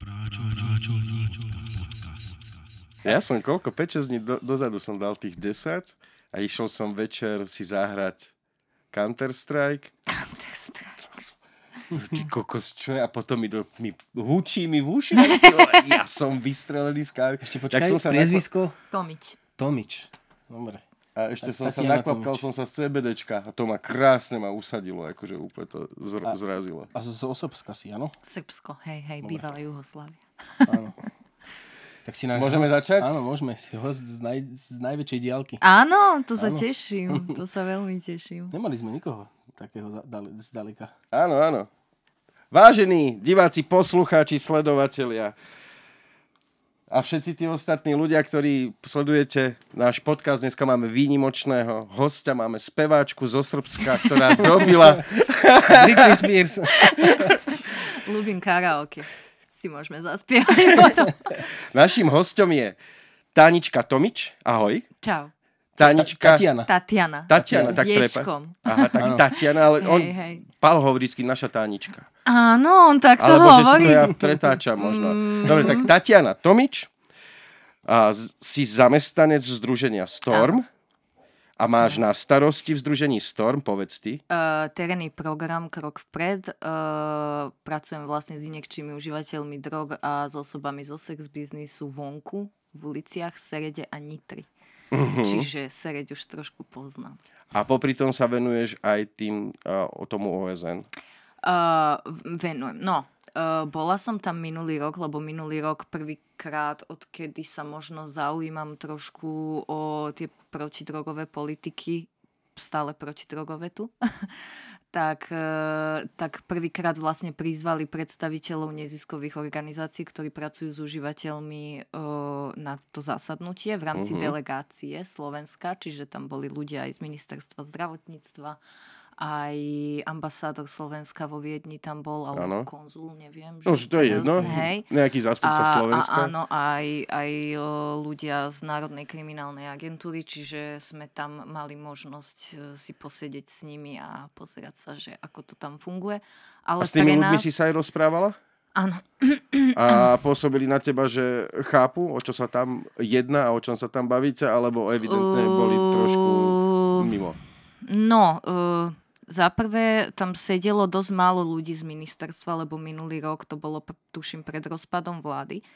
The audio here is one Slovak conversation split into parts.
Práčo, práčo, práčo, podcast. Ja som koľko, 5-6 dní do, dozadu som dal tých 10 a išiel som večer si zahrať Counter-Strike. Ty kokos, čo je? A potom mi, do, mi hučí mi v uši. Ja som vystrelený z kávy. Ešte Tak počkaj, som sa priezvisko? Tomič. Tomič. Dobre. A ešte Tak som sa nakvapkal som sa z CBDčka a to ma krásne ma usadilo, akože úplne to zr- A- zrazilo. A z, z Osobska si, áno? Srbsko, hej, hej, Dobre. bývalá Juhoslávia. Áno. Tak si náš Môžeme host, začať? Áno, môžeme. Si host z, naj, z najväčšej diálky. Áno, to sa Áno. teším, to sa veľmi teším. Nemali sme nikoho takého dale, zdaleka. Áno, áno. Vážení diváci, poslucháči, sledovatelia a všetci tí ostatní ľudia, ktorí sledujete náš podcast, dneska máme výnimočného hostia, máme speváčku zo Srbska, ktorá robila... Britney Spears. Ľúbim karaoke. Si môžeme zaspievať potom. Naším hostom je Tanička Tomič. Ahoj. Čau. Tanička... Tatiana. Tatiana. Tatiana, S tak prepa. Aha, tak. Tatiana, ale on... Hej, hej. Hovorí vždycky naša Tánička. Áno, on takto Alebo že si hovorí. to ja pretáčam možno. Mm. Dobre, tak Tatiana Tomič, a z- si zamestnanec Združenia Storm a máš na starosti v Združení Storm, povedz ty. Uh, terénny program Krok vpred. Uh, pracujem vlastne s inekčnými užívateľmi drog a s osobami zo sex biznisu vonku, v uliciach Serede a Nitry. Mhm. Čiže Sereď už trošku poznám. A popri tom sa venuješ aj tým, uh, o tomu OSN. Uh, venujem. No, uh, bola som tam minulý rok, lebo minulý rok prvýkrát, odkedy sa možno zaujímam trošku o tie protidrogové politiky, stále protidrogové tu, tak, uh, tak prvýkrát vlastne prizvali predstaviteľov neziskových organizácií, ktorí pracujú s užívateľmi uh, na to zasadnutie v rámci Mhm. delegácie Slovenska, čiže tam boli ľudia aj z ministerstva zdravotníctva, aj ambasádor Slovenska vo Viedni tam bol, alebo konzul, neviem. No, že že to je jedno. Hej. Nejaký zástupca A, Slovenska. a áno, aj, aj ľudia z Národnej kriminálnej agentúry, čiže sme tam mali možnosť e, si posiedeť s nimi a pozerať sa, že ako to tam funguje. A Ale s tými pre ľuďmi nás... si sa aj rozprávala? Áno, A pôsobili na teba, že chápu, o čo sa tam jedná a o čom sa tam bavíte, alebo evidentne boli trošku mimo? No, uh, za prvé tam sedelo dosť málo ľudí z ministerstva, lebo minulý rok to bolo, tuším, pred rozpadom vlády.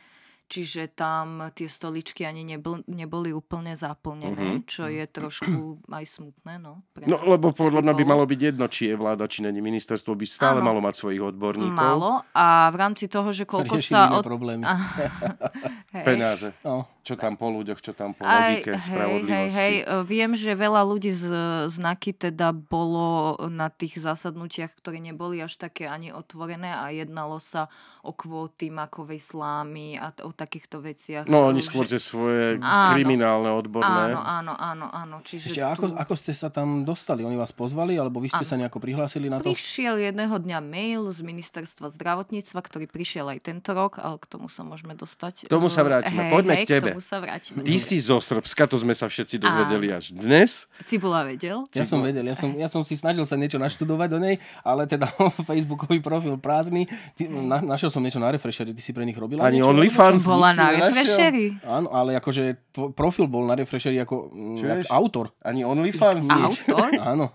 Čiže tam tie stoličky ani nebol, neboli úplne zaplnené, Mhm. čo je trošku aj smutné. No, pre No, nás lebo podľa mňa by malo byť jedno, či je vláda, či není. Ministerstvo by stále Áno. malo mať svojich odborníkov. Malo a v rámci toho, že koľko Riešili sa... Od... problémy. Hej. Peniaze. No, Čo tam po ľuďoch, čo tam po Aj, logike, hej, hej, spravodlivosti. hej, e, viem, že veľa ľudí z znaky teda bolo na tých zasadnutiach, ktoré neboli až také ani otvorené a jednalo sa o kvóty makovej slámy a t- o takýchto veciach. No, oni skôr tie svoje Áno. kriminálne, odborné. Áno, áno, áno, áno. Čiže ešte ako, tu ako ste sa tam dostali? Oni vás pozvali, alebo vy ste Áno. sa nejako prihlásili na to? prišiel jedného dňa mail z ministerstva zdravotníctva, ktorý prišiel aj tento rok, ale k tomu sa môžeme dostať. K tomu sa e, vrátime. hej, Poďme hej, k tebe. Tomu sa vrátime. Ty si zo Srbska, to sme sa všetci dozvedeli až dnes. Cibula vedel? Ja som vedel, ja som, ja som si snažil sa niečo naštudovať do nej, ale teda Facebookový profil prázdny. Ty, na, našiel som niečo na Refresheri, ty si pre nich robila Ani niečo? OnlyFans? Som bola na refresheri. Áno, ale akože tvoj profil bol na Refresheri ako mm, jak autor. Ani OnlyFans? Autor? Áno.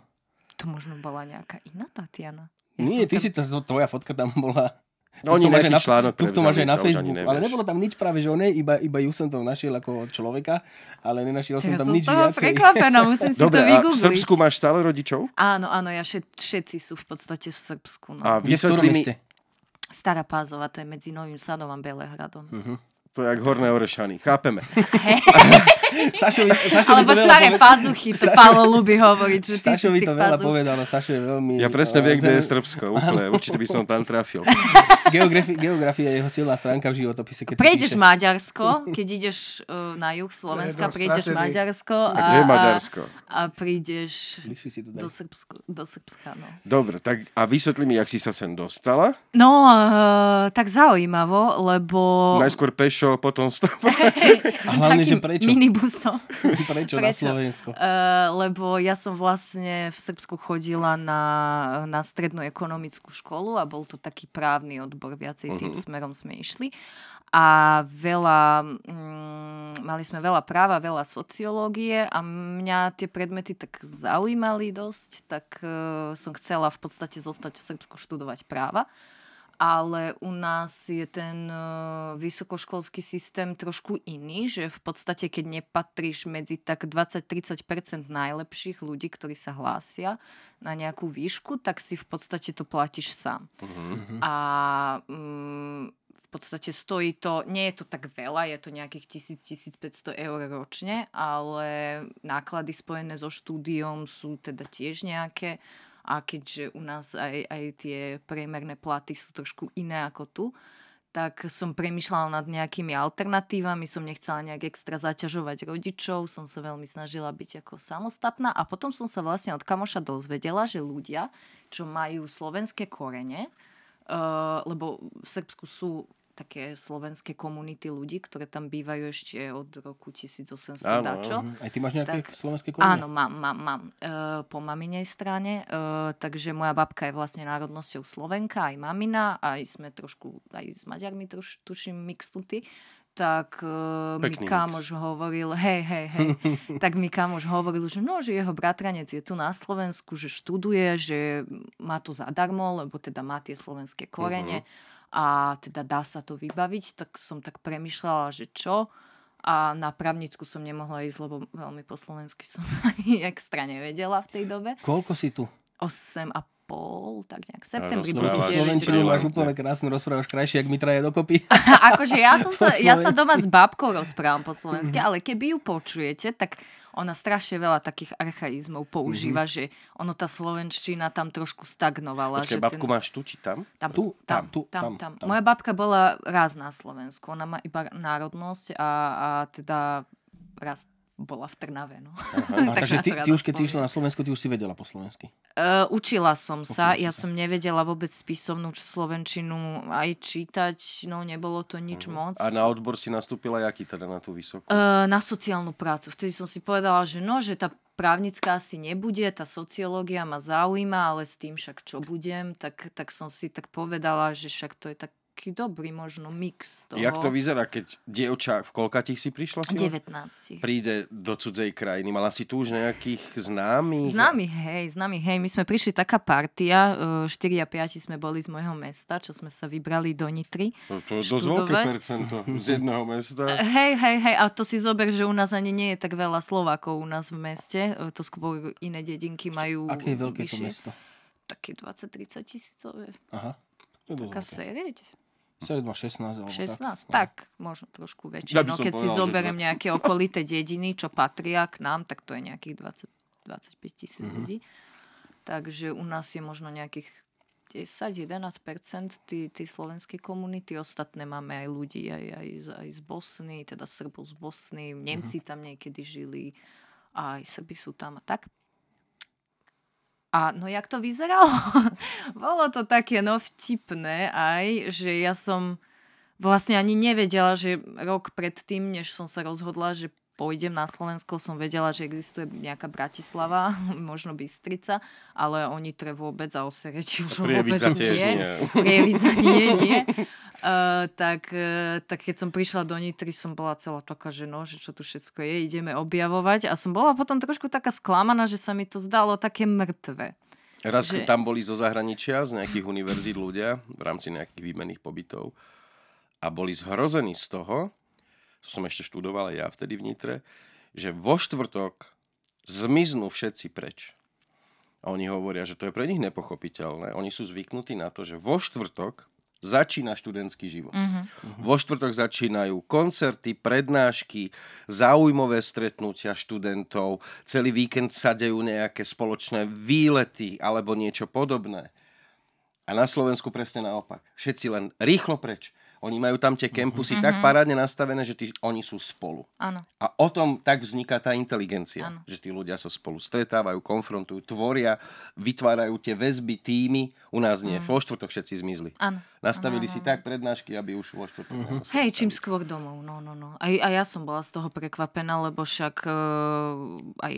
To možno bola nejaká iná Tatiana. Nie, som ty tam- si, to, tvoja fotka tam bola... No, oni máš na, článok tu to máš aj na Facebooku, ale nebolo tam nič práve, že o nej, iba, iba ju som tam našiel ako človeka, ale nenašiel som Teraz tam som nič viacej. prekvapená, musím si Dobre, to a v vygoogliť. Srbsku máš stále rodičov? Áno, áno, ja všet, všetci sú v podstate v Srbsku. No. A vysvetli mi? Stará Pázova, to je medzi Novým Sadom a Belehradom. Mhm. To je jak Horné Orešany, chápeme. Sašovi, Sašovi Alebo staré poved- pazuchy, to Sašo- Paolo ľubí hovoriť, že ty Sašovi to veľa pazuch. povedal, Sašo je veľmi... Ja presne eh, viem, kde je zem- Srbsko, úplne. Určite by som tam trafil. Geografi- geografia je jeho silná stránka v životopise, keď Prejdeš píše. Maďarsko, keď ideš uh, na juh Slovenska, je prejdeš stratený. Maďarsko A a, kde je Maďarsko? a prídeš to daj. do, Srbsku, do Srbska. No, Dobre, tak a vysvetli mi, jak si sa sem dostala. no uh, tak zaujímavo, lebo... Najskôr pešo pešo, potom stop. A hlavne, že prečo? Minibusom. Prečo, na Prečo? Slovensko? Uh, lebo ja som vlastne v Srbsku chodila na, na strednú ekonomickú školu a bol to taký právny odbor, viacej tým Mhm. smerom sme išli. A veľa, mm, mali sme veľa práva, veľa sociológie a mňa tie predmety tak zaujímali dosť, tak uh, som chcela v podstate zostať v Srbsku študovať práva ale u nás je ten uh, vysokoškolský systém trošku iný, že v podstate, keď nepatríš medzi tak 20-30% najlepších ľudí, ktorí sa hlásia na nejakú výšku, tak si v podstate to platíš sám. Mhm. A mm, v podstate stojí to, nie je to tak veľa, je to nejakých 1000-1500 eur ročne, ale náklady spojené so štúdiom sú teda tiež nejaké a keďže u nás aj, aj tie priemerné platy sú trošku iné ako tu, tak som premyšľala nad nejakými alternatívami, som nechcela nejak extra zaťažovať rodičov, som sa veľmi snažila byť ako samostatná a potom som sa vlastne od kamoša dozvedela, že ľudia, čo majú slovenské korene, uh, lebo v Srbsku sú také slovenské komunity ľudí, ktoré tam bývajú ešte od roku 1800 Áno, dačo. Aj ty máš nejaké Tak- slovenské korene? Áno, mám, mám, mám. E, po maminej strane. E, takže moja babka je vlastne národnosťou Slovenka, aj mamina, aj sme trošku, aj s Maďarmi troš, tuším, mixnutí. Tak e, mi kamoš hovoril, hej, hej, hej, tak mi kamoš hovoril, že no, že jeho bratranec je tu na Slovensku, že študuje, že má to zadarmo, lebo teda má tie slovenské korene a teda dá sa to vybaviť, tak som tak premyšľala, že čo. A na právnickú som nemohla ísť, lebo veľmi po slovensky som ani extra nevedela v tej dobe. Koľko si tu? 8 a pol, tak nejak. V septembri rozprávaš. bude Máš V 9 Slovenčine rokov. máš úplne krásne, rozprávaš krajšie, jak my traje dokopy. akože ja, som sa, ja sa doma s babkou rozprávam po slovensky, ale keby ju počujete, tak ona strašne veľa takých archaizmov používa, že ono tá slovenčina tam trošku stagnovala. Počkaj, že babku ten... máš tu či tam? Tam, Tu, tam, tu, tam, tam, tam. tam. Moja babka bola raz na Slovensku. Ona má iba národnosť a, a teda raz bola v Trnave. No. A, Tak takže ty, ty už keď si išla na Slovensku, ty už si vedela po slovensky. Uh, učila som Učila sa, si ja sa. som nevedela vôbec spisovnú slovenčinu aj čítať, no nebolo to nič moc. A na odbor si nastúpila jaký teda na tú vysokú? Uh, na sociálnu prácu. Vtedy som si povedala, že no, že tá právnická asi nebude, tá sociológia ma zaujíma, ale s tým však čo budem, tak, tak som si tak povedala, že však to je taký dobrý možno mix toho. Jak to vyzerá, keď dievča, v koľkatých si prišla si? 19. Príde do cudzej krajiny. Mala si tu už nejakých známych? Známy, hej, známy, hej. My sme prišli taká partia, 4 a 5 sme boli z môjho mesta, čo sme sa vybrali do Nitry. To, to je dosť veľké percento z jedného mesta. Hej, hej, hej, a to si zober, že u nás ani nie je tak veľa Slovákov u nás v meste. E, To skôr iné dedinky majú Aké je veľké to vyššie. mesto? Také 20-30 tisícové. Aha. To Taká veľké. Má 16 alebo 16? tak. Tak, možno trošku väčšie. Ja no keď si povedal, že zoberiem dva. nejaké okolité dediny, čo patria k nám, tak to je nejakých 20, 25 tisíc Mhm. ľudí. Takže u nás je možno nejakých 10-11% tí, tí slovenskej komunity. Ostatné máme aj ľudí aj, aj, z, aj z Bosny, teda Srbov z Bosny. Mhm. Nemci tam niekedy žili. A aj Srby sú tam a tak. A no jak to vyzeralo? Bolo to také no vtipné aj, že ja som vlastne ani nevedela, že rok predtým, než som sa rozhodla, že pôjdem na Slovensko, som vedela, že existuje nejaká Bratislava, možno Bystrica, ale oni tre vôbec a Osereči už vôbec Prievidza tiež nie. nie. Prievidza nie, nie. Uh, tak, uh, tak keď som prišla do Nitry, som bola celá taká, že no, že čo tu všetko je, ideme objavovať. A som bola potom trošku taká sklamaná, že sa mi to zdalo také mŕtve. Raz že- tam boli zo zahraničia, z nejakých univerzít ľudia v rámci nejakých výmenných pobytov a boli zhrození z toho, to som ešte študoval aj ja vtedy v Nitre, že vo štvrtok zmiznú všetci preč. A oni hovoria, že to je pre nich nepochopiteľné. Oni sú zvyknutí na to, že vo štvrtok začína študentský život. Mhm. Vo štvrtok začínajú koncerty, prednášky, záujmové stretnutia študentov, celý víkend sa dejú nejaké spoločné výlety alebo niečo podobné. A na Slovensku presne naopak. Všetci len rýchlo preč. Oni majú tam tie kempusy tak parádne nastavené, že tí, oni sú spolu. Áno. A o tom tak vzniká tá inteligencia. Áno. Že tí ľudia sa spolu stretávajú, konfrontujú, tvoria, vytvárajú tie väzby, týmy. U nás nie. Vo štvrtok všetci zmizli. Áno. Nastavili si tak prednášky, aby už vo štvrtok nemuseli. Hej, čím skôr domov, no, no, no. Aj, aj ja som bola z toho prekvapená, lebo však uh, aj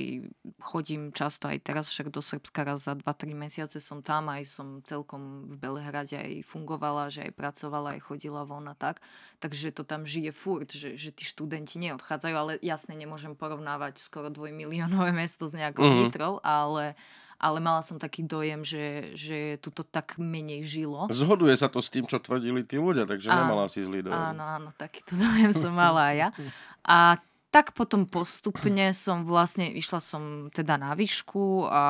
chodím často aj teraz však do Srbska raz za 2-3 mesiace som tam, aj som celkom v Belehrade aj fungovala, že aj pracovala, aj chodila von a tak. Takže to tam žije furt, že, že tí študenti neodchádzajú, ale jasne nemôžem porovnávať skoro dvojmiliónové mesto s nejakou Mhm. mm-hmm. Nitrou, ale, ale mala som taký dojem, že, že tu to tak menej žilo. Zhoduje sa to s tým, čo tvrdili tí ľudia, takže Áno. nemala si zlý dojem. Áno, áno, takýto dojem som mala aj ja. A tak potom postupne som vlastne, išla som teda na výšku a,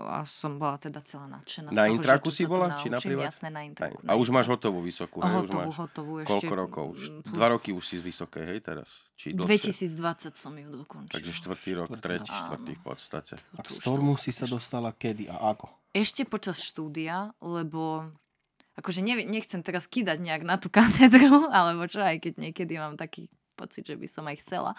a som bola teda celá nadšená. z Na toho, intraku si bola? Či na naučím. privat? Jasné, na Aj, intraku. a už máš hotovú vysokú, hej? už hotovú, máš hotovú ešte. koľko rokov? Už Dva roky už si z vysokej, hej, teraz? Či dlhšie? 2020 som ju dokončila. Takže štvrtý rok, Štvrtý tretí, štvrtý v podstate. A k už Stormu to- si sa dostala kedy a ako? Ešte počas štúdia, lebo akože ne, nechcem teraz kýdať nejak na tú katedru, alebo čo, aj keď niekedy mám taký pocit, že by som aj chcela.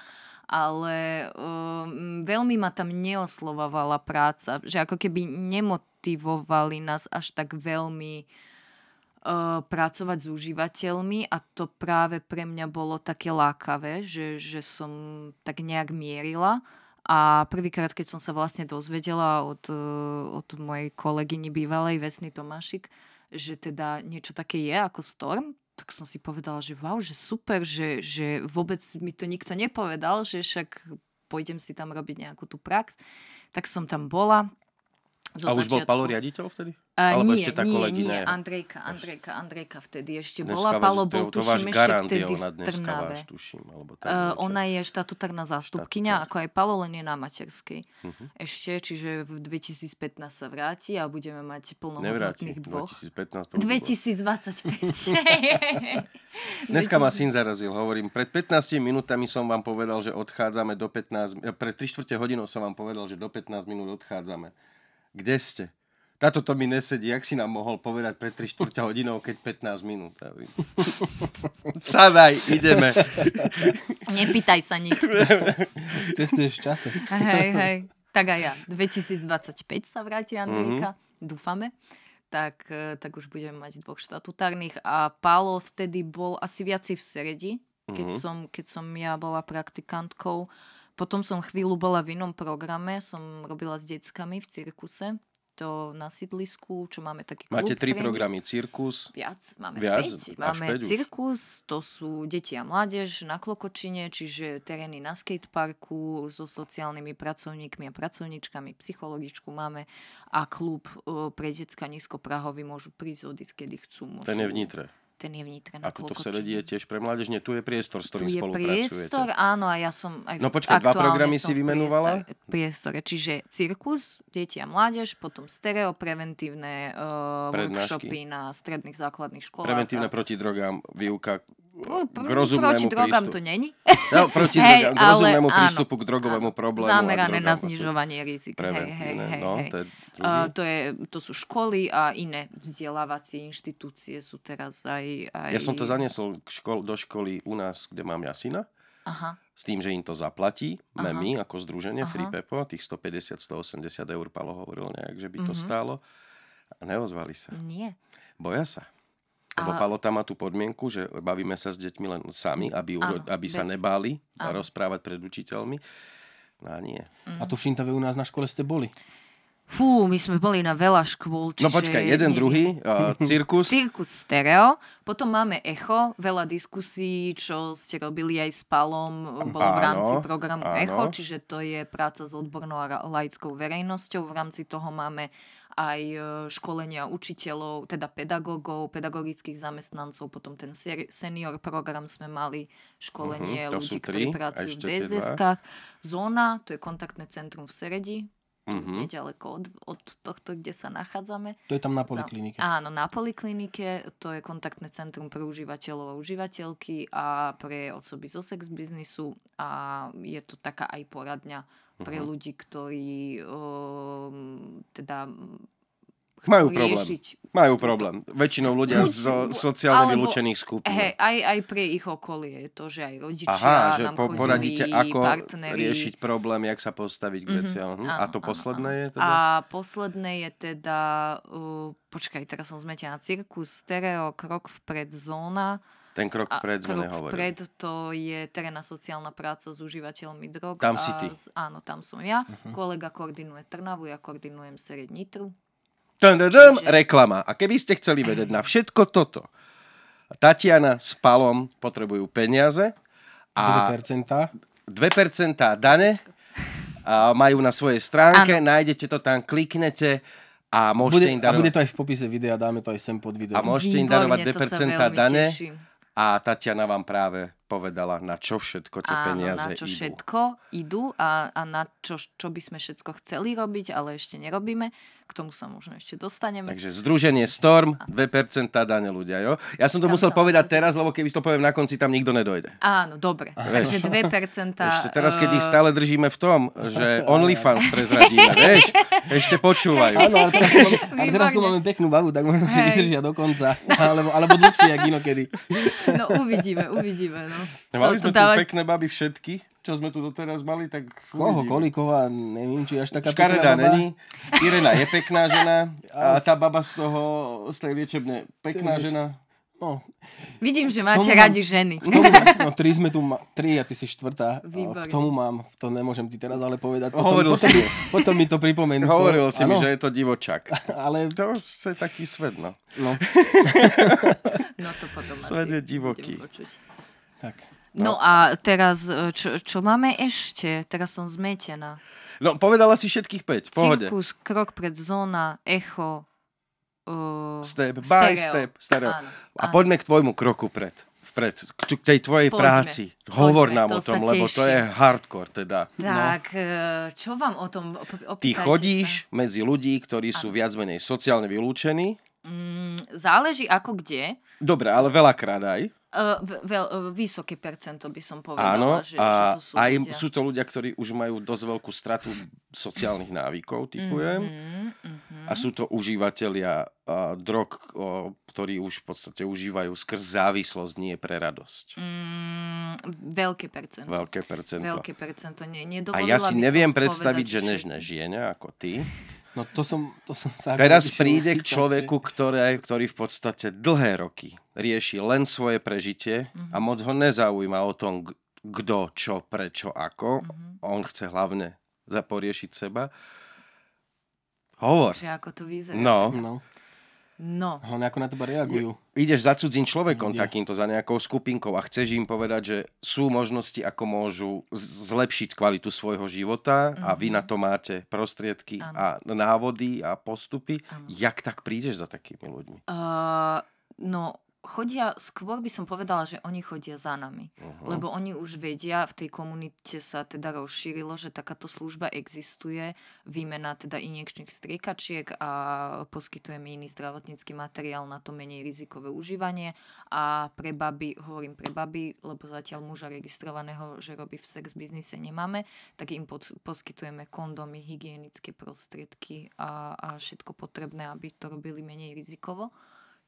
Ale um, veľmi ma tam neoslovovala práca, že ako keby nemotivovali nás až tak veľmi uh, pracovať s užívateľmi a to práve pre mňa bolo také lákavé, že, že som tak nejak mierila. A prvýkrát, keď som sa vlastne dozvedela od, eh, od mojej kolegyny bývalej Vesny Tomášik, že teda niečo také je ako Storm, tak som si povedala, že wow, že super, že, že vôbec mi to nikto nepovedal, že však pôjdem si tam robiť nejakú tú prax. Tak som tam bola. Zo A už bol začiatku. Palo riaditeľ vtedy? A Alebo nie, ešte tá nie, kolegyňa nie, Andrejka, Andrejka, Andrejka vtedy ešte Dneska bola. Palo bol, to tuším, ešte vtedy ona v Trnave. váš, tuším. Alebo tak Uh, niečo. ona je štatutárna zástupkynia, ako aj Palo, len je na materskej. Mhm. Ešte, čiže v 2015 sa vráti a budeme mať plnohodnotných dvoch. 2015 to už bolo. 2025. Dneska ma syn zarazil, hovorím, pred 15 minútami som vám povedal, že odchádzame do 15, eh, pred 3 čtvrte hodinou som vám povedal, že do 15 minút odchádzame. Kde ste? Táto to mi nesedí, jak si nám mohol povedať pred 3 čtvrte hodinou, keď 15 minút. Sadaj, ideme. Nepýtaj sa nič. Cestuješ v čase. hej, hej. Tak aj ja. 2025 sa vráti Andrejka. Dúfame. Tak, eh, tak už budeme mať dvoch štatutárnych. A Pálo vtedy bol asi viacej v Seredi, keď, Mhm. som, keď som ja bola praktikantkou. Potom som chvíľu bola v inom programe, som robila s deckami v cirkuse, to na sídlisku, čo máme taký klub Máte tri pre programy. Cirkus, Viac, máme Viac? 5. Až Máme päť už. cirkus, to sú deti a mládež na Klokočine, čiže terény na skateparku so sociálnymi pracovníkmi a pracovníčkami, psychologičku máme a klub e, pre detská nízkoprahový môžu prísť odísť, kedy chcú. Môžu, ten je v Nitre. Ten je v Nitre na A tuto v. Seredi je tiež pre mládež. Nie, tu je priestor, s Tu ktorým je spolupracujete. priestor, áno, a ja som aj No počkaj, dva programy si vymenovala? priestore- priestore, čiže cirkus, deti a mládež, potom stereo, preventívne uh, workshopy na stredných základných školách. Preventívne a- proti drogám, výuka Pr- k rozumnému Proti drogám prístupu. to není. No, proti Hej, drogám, k ale rozumnému áno, prístupu k drogovému áno. problému. Zamerané na znižovanie rizik. Hej, hej, hej, no, hej. to je Uh, to, je, to sú školy a iné vzdelávacie inštitúcie sú teraz aj... aj... Ja som to zaniesol k škol, do školy u nás, kde mám ja syna, Aha, s tým, že im to zaplatí, Aha. my ako združenie Aha. Free Pepo, tých 150-180 eur Palo hovoril nejak, že by to Mhm. stálo. A neozvali sa. nie. Boja sa. Lebo A- Palo tam má tú podmienku, že bavíme sa s deťmi len sami, aby, Áno, aby sa bez- nebáli a áno. rozprávať pred učiteľmi. No a nie. A tu v Šintave u nás na škole ste boli. Fú, my sme boli na veľa škôl, čiže... No počkaj, jeden, neviem. druhý, uh, cirkus. Cirkus stereo, potom máme echo, veľa diskusí, čo ste robili aj s Palom, bolo v Áno, rámci programu áno. Echo, čiže to je práca s odbornou a laickou verejnosťou. V rámci toho máme aj e, školenia učiteľov, teda pedagógov, pedagogických zamestnancov, potom ten senior program sme mali, školenie to ľudí, ktorí pracujú v. DSS-kách. Zóna, to je kontaktné centrum v Seredi, Mhm. nedaleko od, od tohto, kde sa nachádzame. To je tam na Za- poliklinike. Áno, na poliklinike, to je kontaktné centrum pre užívateľov a užívateľky a pre osoby zo sex biznisu a je to taká aj poradňa pre Mhm. ľudí, ktorí um, teda Majú problém. riešiť Majú problém. Väčšinou ľudia zo sociálne Alebo- vylúčených skupín. Hej, aj, aj pre ich okolie je to, že aj rodičia Aha, že nám po, poradíte, ako partneri. riešiť problém, jak sa postaviť k Mhm, veciam. Hm? A áno, to áno, posledné áno. je teda? A posledné je teda, uh, počkaj, teraz som zmetená, cirkus, stereo, krok vpred, zóna. Ten krok vpred sme krok nehovorili. vpred to je terénna sociálna práca s užívateľmi drog. Tam si ty. Z, áno, tam som ja. Mhm. Kolega koordinuje Trnavu, ja koordinujem Sered Nitru. Čiže- reklama. A keby ste chceli vedieť na všetko toto, Tatiana s Palom potrebujú peniaze a 2%. 2% dane a majú na svojej stránke, nájdete to tam, kliknete a môžete Bude, im a bude darovať. to aj v popise videa, dáme to aj sem pod video. A môžete im Výborne, darovať to sa 2% veľmi dane teším. A Tatiana vám práve povedala, na čo všetko tie Áno, peniaze na čo idú. všetko idú a, a na čo, čo by sme všetko chceli robiť, ale ešte nerobíme. K tomu sa možno ešte dostaneme. Takže združenie Storm, 2% dane ľudia, jo? Ja som to Tam musel povedať musí- teraz, lebo keby to poviem na konci, tam nikto nedojde. Áno, dobre. Vieš. Takže 2%. Ešte teraz, keď ich eh, stále držíme v tom, že OnlyFans prezradíme, vieš? Ešte počúvajú. Áno, ale teraz, tu máme, ale teraz tu máme peknú babu, tak možno si vydržia do konca. Alebo, alebo dlhšie, jak inokedy. No uvidíme, uvidíme. No. Mali To- sme to tu dávať- pekné baby všetky, čo sme tu doteraz mali, tak Koho? Kolíková, neviem, či až taká Škaredá pekná baba. není. Irena je pekná žena a tá baba z toho, z tej liečebne, pekná žena. No, Vidím, že máte Tomu mám- radi ženy. k tomu, no, tri sme tu, ma, tri a ty si štvrtá. A Výborne. K tomu mám, to nemôžem ti teraz ale povedať. Hovoril potom, si potom, potom mi to pripomenú. Hovoril si mi, Áno, že je to divočak. Ale, To je taký svet, no. no, No to potom Svet je divoký. Tak. No a teraz, e, čo, čo máme ešte? Teraz som zmetená. No, povedala si všetkých 5, v pohode. Cirkus, krok pred zóna, echo, uh, Step by stereo. step, stereo. Áno, A áno. poďme k tvojmu kroku pred. Vpred, k tej tvojej Poďme, práci. Hovor poďme, nám to o tom, lebo to je hardcore teda. Tak, e, čo vám o tom op- Ty opýtajte chodíš sa. medzi ľudí, ktorí sú viac menej sociálne vylúčení. Mm, záleží ako kde. Dobre, ale veľakrát aj. Uh, veľ, uh, vysoké percento by som povedala, Áno, že, a že to sú aj ľudia. sú to ľudia, ktorí už majú dosť veľkú stratu sociálnych návykov, typujem. Mhm, mhm. A sú to užívateľia a, drog, o, ktorí už v podstate užívajú skrz závislosť, nie pre radosť. Mm, veľké percento. Veľké percento. Veľké percento. Nie, A ja si neviem predstaviť, že než všetci. nežije, ako ty. No to som, to som sa... Teraz príde k človeku, ktoré, ktorý v podstate dlhé roky rieši len svoje prežitie a Mhm. moc ho nezaujíma o tom, kto, čo, prečo, ako. Mhm. On chce hlavne zaporiešiť seba. Hovor. Že ako to vyzerá. No, No, No. hlavne ako na teba reagujú. ideš za cudzím človekom Ľudia. takýmto, za nejakou skupinkou a chceš im povedať, že sú možnosti, ako môžu zlepšiť kvalitu svojho života a vy Mhm. na to máte prostriedky Áno. a návody a postupy. Áno. Jak tak prídeš za takými ľuďmi? Uh, no, chodia, skôr by som povedala, že oni chodia za nami. Uh-huh. Lebo oni už vedia, v tej komunite sa teda rozšírilo, že takáto služba existuje, výmena teda injekčných striekačiek a poskytujeme iný zdravotnícky materiál na to menej rizikové užívanie a pre baby, hovorím pre baby, lebo zatiaľ muža registrovaného, že robí v sex biznise nemáme, tak im pod, poskytujeme kondomy, hygienické prostriedky a, a všetko potrebné, aby to robili menej rizikovo.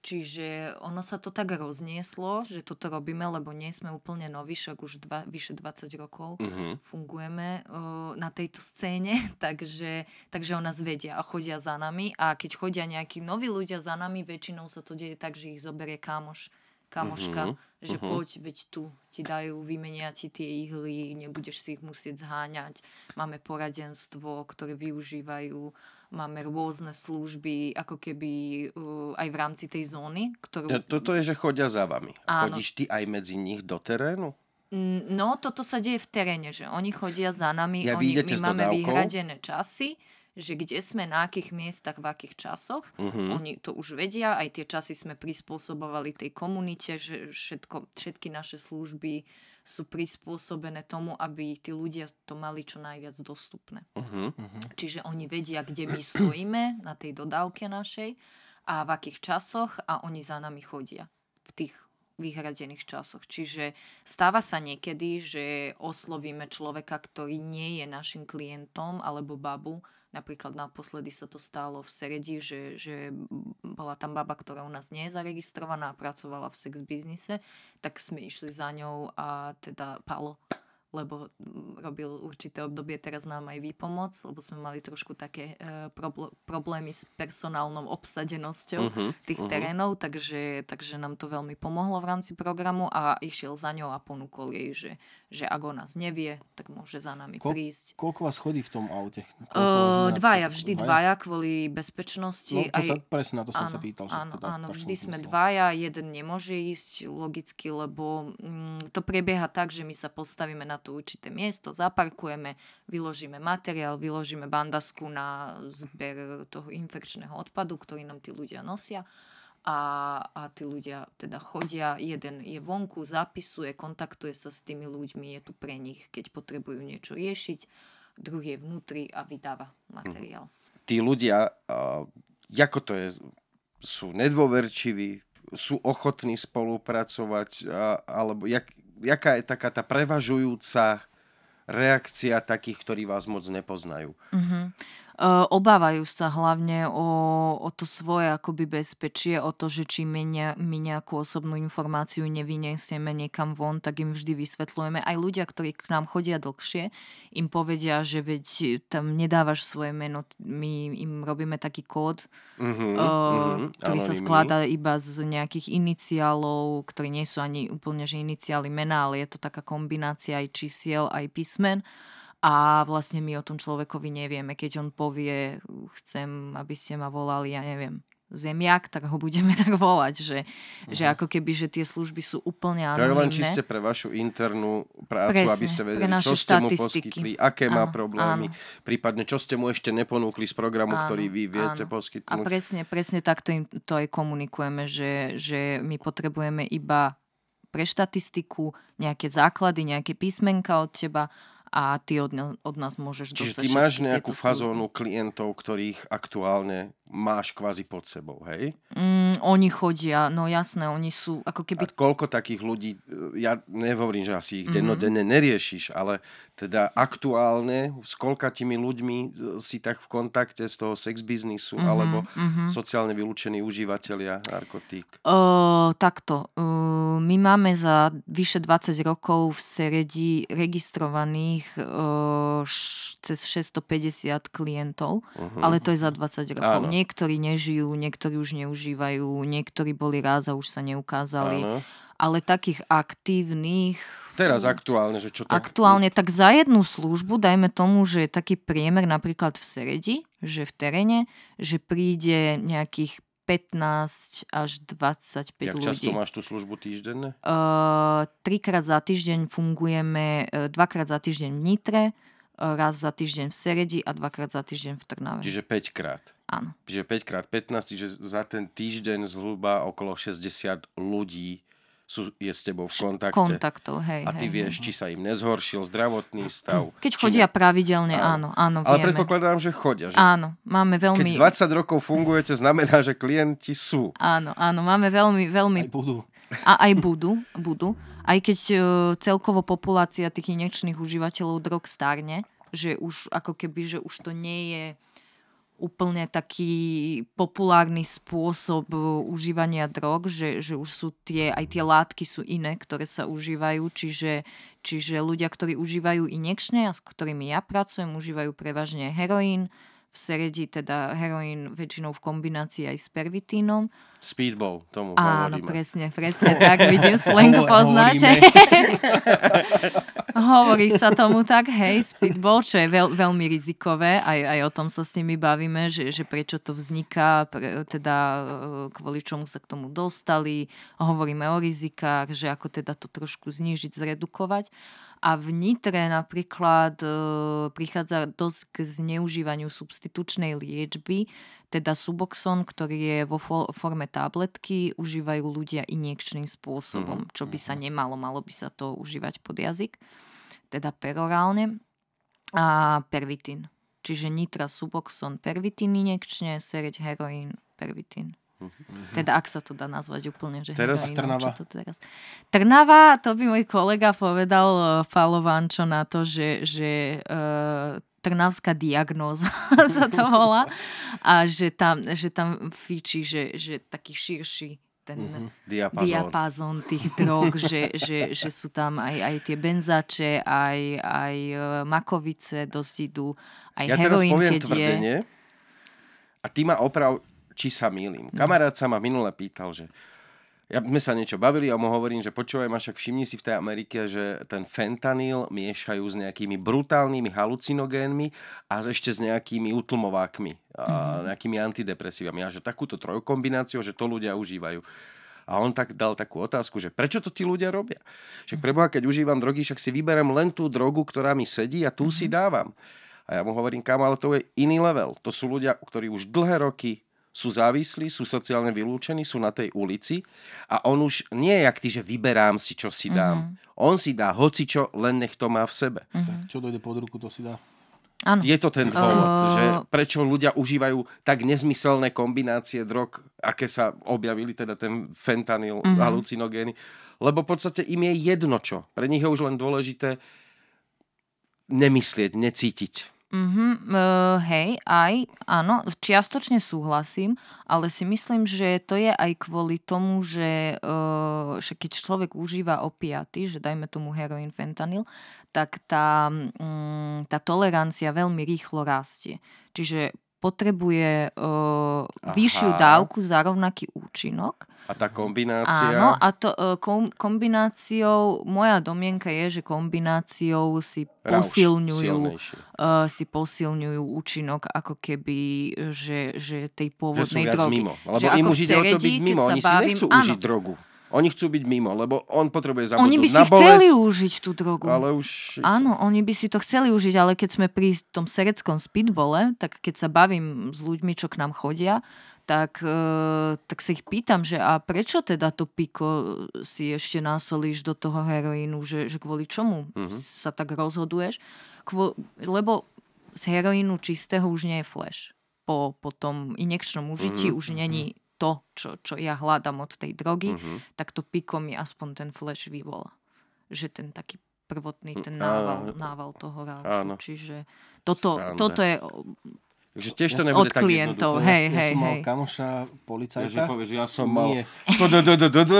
Čiže ono sa to tak roznieslo, že toto robíme, lebo nie sme úplne noví, však už dva, vyše 20 rokov Uh-huh. fungujeme uh, na tejto scéne, takže, takže o nás vedia a chodia za nami a keď chodia nejakí noví ľudia za nami, väčšinou sa to deje tak, že ich zoberie kamoš, kamoška, Mhm, že mhm. poď, veď tu ti dajú, vymenia ti tie ihly, nebudeš si ich musieť zháňať. Máme poradenstvo, ktoré využívajú, máme rôzne služby, ako keby uh, aj v rámci tej zóny, ktorú... Toto je, že chodia za vami. Áno. Chodíš ty aj medzi nich do terénu? No, toto sa deje v teréne, že oni chodia za nami, Ja, oni, my máme dodávkou? vyhradené časy, že kde sme, na akých miestach, v akých časoch. Uh-huh. Oni to už vedia, aj tie časy sme prispôsobovali tej komunite, že všetko, všetky naše služby sú prispôsobené tomu, aby tí ľudia to mali čo najviac dostupné. Uh-huh. Čiže oni vedia, kde my stojíme na tej dodávke našej a v akých časoch a oni za nami chodia v tých vyhradených časoch. Čiže stáva sa niekedy, že oslovíme človeka, ktorý nie je našim klientom alebo babu Napríklad naposledy sa to stalo v Seredi, že, že bola tam baba, ktorá u nás nie je zaregistrovaná a pracovala v sex biznise, tak sme išli za ňou a teda Palo lebo mm, robil určité obdobie teraz nám aj výpomoc, lebo sme mali trošku také e, probl- problémy s personálnou obsadenosťou Mhm, tých mhm. terénov, takže, takže nám to veľmi pomohlo v rámci programu a išiel za ňou a ponúkol jej, že, že ak o nás nevie, tak môže za nami Ko- prísť. Koľko vás chodí v tom aute? Uh, dvaja, vždy dvaja kvôli bezpečnosti. No, to sa, presne na to som áno, sa pýtal. áno, teda, áno, vždy sme myslel. dvaja, jeden nemôže ísť logicky, lebo mm, to prebieha tak, že my sa postavíme na to určité miesto, zaparkujeme, vyložíme materiál, vyložíme bandasku na zber toho infekčného odpadu, ktorý nám tí ľudia nosia. A, a tí ľudia teda chodia, jeden je vonku, zapisuje, kontaktuje sa s tými ľuďmi, je tu pre nich, keď potrebujú niečo riešiť, druhý je vnútri a vydáva materiál. Tí ľudia, ako to je, sú nedôverčiví, sú ochotní spolupracovať, alebo jak, jaká je taká tá prevažujúca reakcia takých, ktorí vás moc nepoznajú. Uh-huh. Uh, obávajú sa hlavne o, o to svoje akoby bezpečie, o to, že či my, ne, my nejakú osobnú informáciu nevyniesieme niekam von, tak im vždy vysvetľujeme. Aj ľudia, ktorí k nám chodia dlhšie, im povedia, že veď tam nedávaš svoje meno, my im robíme taký kód, Mhm, uh, mhm, ktorý sa anonymný. skladá iba z nejakých iniciálov, ktorí nie sú ani úplne že iniciály mena, ale je to taká kombinácia aj čísiel, aj písmen. A vlastne my o tom človekovi nevieme. Keď on povie, chcem, aby ste ma volali, ja neviem, zemiak, tak ho budeme tak volať. Že, že ako keby, že tie služby sú úplne To je len anonimné. čiste pre vašu internú prácu, Presne, aby ste vedeli, čo ste mu poskytli, aké má Áno, problémy, prípadne čo ste mu ešte neponúkli z programu, Áno, ktorý vy viete áno. A poskytnúť. presne, presne takto im to aj komunikujeme, že, že my potrebujeme iba pre štatistiku nejaké základy, nejaké písmenka od teba a ty od, od nás môžeš Čiže dostať ty máš nejakú fazónu klientov, ktorých aktuálne máš kvázi pod sebou, hej? Mm, oni chodia, no jasné, oni sú ako A keby... koľko takých ľudí, e, ja nehovorím, že asi ich Mhm. dennodenne neriešiš, ale teda aktuálne s koľkatými ľuďmi e, si tak v kontakte z toho sex biznisu, Mhm, alebo mhm. sociálne vylúčení užívateľia narkotík. Uh, takto. Uh, my máme za vyše 20 rokov v Seredi registrovaných uh, š- cez 650 klientov, Uh-huh. ale to je za 20 rokov. Áno. Niektorí nežijú, niektorí už neužívajú, niektorí boli raz a už sa neukázali. Áno. Ale takých aktívnych... Teraz aktuálne, že čo tak... Aktuálne tak za jednu službu, dajme tomu, že je taký priemer napríklad v Seredi, že v teréne, že príde nejakých 15 až 25 Jak ľudí. často máš tú službu týždenne? Uh, trikrát za týždeň fungujeme, uh, dvakrát za týždeň v Nitre, uh, raz za týždeň v Seredi a dvakrát za týždeň v Trnave. Čiže 5 krát. Áno. Čiže 5 krát 15, čiže za ten týždeň zhruba okolo 60 ľudí sú, je s tebou v kontakte. Kontaktov, hej. A ty hej, vieš, hej. či sa im nezhoršil zdravotný stav. Keď či chodia ne. pravidelne, Áno. áno, áno, Ale vieme. predpokladám, že chodia. Že Áno, máme keď veľmi... 20 rokov fungujete, znamená, že klienti sú. Áno, áno, máme veľmi, veľmi Aj budú. A aj budú, budú. Aj keď e, celkovo populácia tých injekčných užívateľov drog starne, že už ako keby, že už to nie je úplne taký populárny spôsob e, užívania drog, že, že už sú tie, aj tie látky sú iné, ktoré sa užívajú, čiže, čiže ľudia, ktorí užívajú injekčné a s ktorými ja pracujem, užívajú prevažne heroín, v Seredi teda heroín väčšinou v kombinácii aj s pervitínom. Speedball, tomu Áno, hovoríme. presne, presne tak. Vidím, slang poznáte. Hovorí sa tomu tak, hej, speedball, čo je veľ, veľmi rizikové. Aj, aj o tom sa s nimi bavíme, že, že prečo to vzniká, pre, teda e, kvôli čomu sa k tomu dostali. Hovoríme o rizikách, že ako teda to trošku znížiť, zredukovať. A v Nitre napríklad e, prichádza dosť k zneužívaniu substitučnej liečby, teda Suboxon, ktorý je vo fo- forme tabletky, užívajú ľudia injekčným spôsobom, čo by sa nemalo, malo by sa to užívať pod jazyk, teda perorálne. A pervitín. Čiže Nitra, Suboxon, pervitín injekčne, sereď, heroín, pervitín. Teda ak sa to dá nazvať úplne, že Teraz heroínom, Trnava. čo to teraz. Trnava, to by môj kolega povedal, eh, Falo Vančo, na to, že, že uh, Trnavská diagnóza sa to volá. A že tam, že tam fičí, že, že taký širší ten Mhm. Diapazón. diapazón tých drog, že, že, že sú tam aj, aj tie benzače, aj, aj e, makovice dosť idú, aj Ja teraz heroín, poviem keď je. tvrdenie a ty ma oprav, či sa mýlim. Kamarát sa ma minule pýtal, že ja, sme sa niečo bavili a mu hovorím, že počúvaj ma, však všimni si v tej Amerike, že ten fentanyl miešajú s nejakými brutálnymi halucinogénmi a ešte s nejakými utlmovákmi a nejakými antidepresívami. A že takúto trojkombináciu, že to ľudia užívajú. A on tak dal takú otázku, že prečo to tí ľudia robia? Však preboha, keď užívam drogy, však si vyberem len tú drogu, ktorá mi sedí a tú si dávam. A ja mu hovorím, kam, ale to je iný level. To sú ľudia, ktorí už dlhé roky sú závislí, sú sociálne vylúčení, sú na tej ulici a on už nie je jak ty, že vyberám si, čo si dám. On si dá hocičo, len nech to má v sebe. Tak čo dojde pod ruku, to si dá. Áno. Je to ten dôvod, Uh, že prečo ľudia užívajú tak nezmyselné kombinácie drog, aké sa objavili, teda ten fentanyl, Mhm. halucinogény, lebo v podstate im je jedno čo. Pre nich je už len dôležité nemyslieť, necítiť. Mhm, uh, hej, aj, áno, čiastočne súhlasím, ale si myslím, že to je aj kvôli tomu, že, uh, že keď človek užíva opiaty, že dajme tomu heroín, fentanyl, tak tá, um, tá tolerancia veľmi rýchlo rastie. Čiže potrebuje uh, vyššiu dávku za rovnaký účinok. A tá kombinácia... Áno, a to e, kom, kombináciou, moja domienka je, že kombináciou si Rauš, posilňujú, silnejší. uh, si posilňujú účinok ako keby, že, že tej Že sú pôvodnej viac drogy. mimo. Lebo Že im už ide o to byť mimo. Oni si bavím- nechcú áno. užiť drogu. Oni chcú byť mimo, lebo on potrebuje zabudnúť Oni by si na chceli bolesť, užiť tú drogu. ale už... Áno, oni by si to chceli užiť, ale keď sme pri tom sereckom speedbole, tak keď sa bavím s ľuďmi, čo k nám chodia, tak, e, tak sa ich pýtam, že a prečo teda to piko si ešte násolíš do toho heroínu, že, že kvôli čomu Mhm. sa tak rozhoduješ? Kvo, lebo z heroínu čistého už nie je flash. Po, po tom injekčnom užití Mhm, už není to, čo, čo ja hľadám od tej drogy, Mhm. tak to piko mi aspoň ten flash vyvolá. Že ten taký prvotný, ten Áno. nával, nával toho Áno. raušu. Čiže toto, toto je... Takže tiež to Ja nebude od tak klientov, jednoduché. hej, ja, hej, som mal hej. kamoša, Ja, policajta. že povieš, ja som mal... Nie,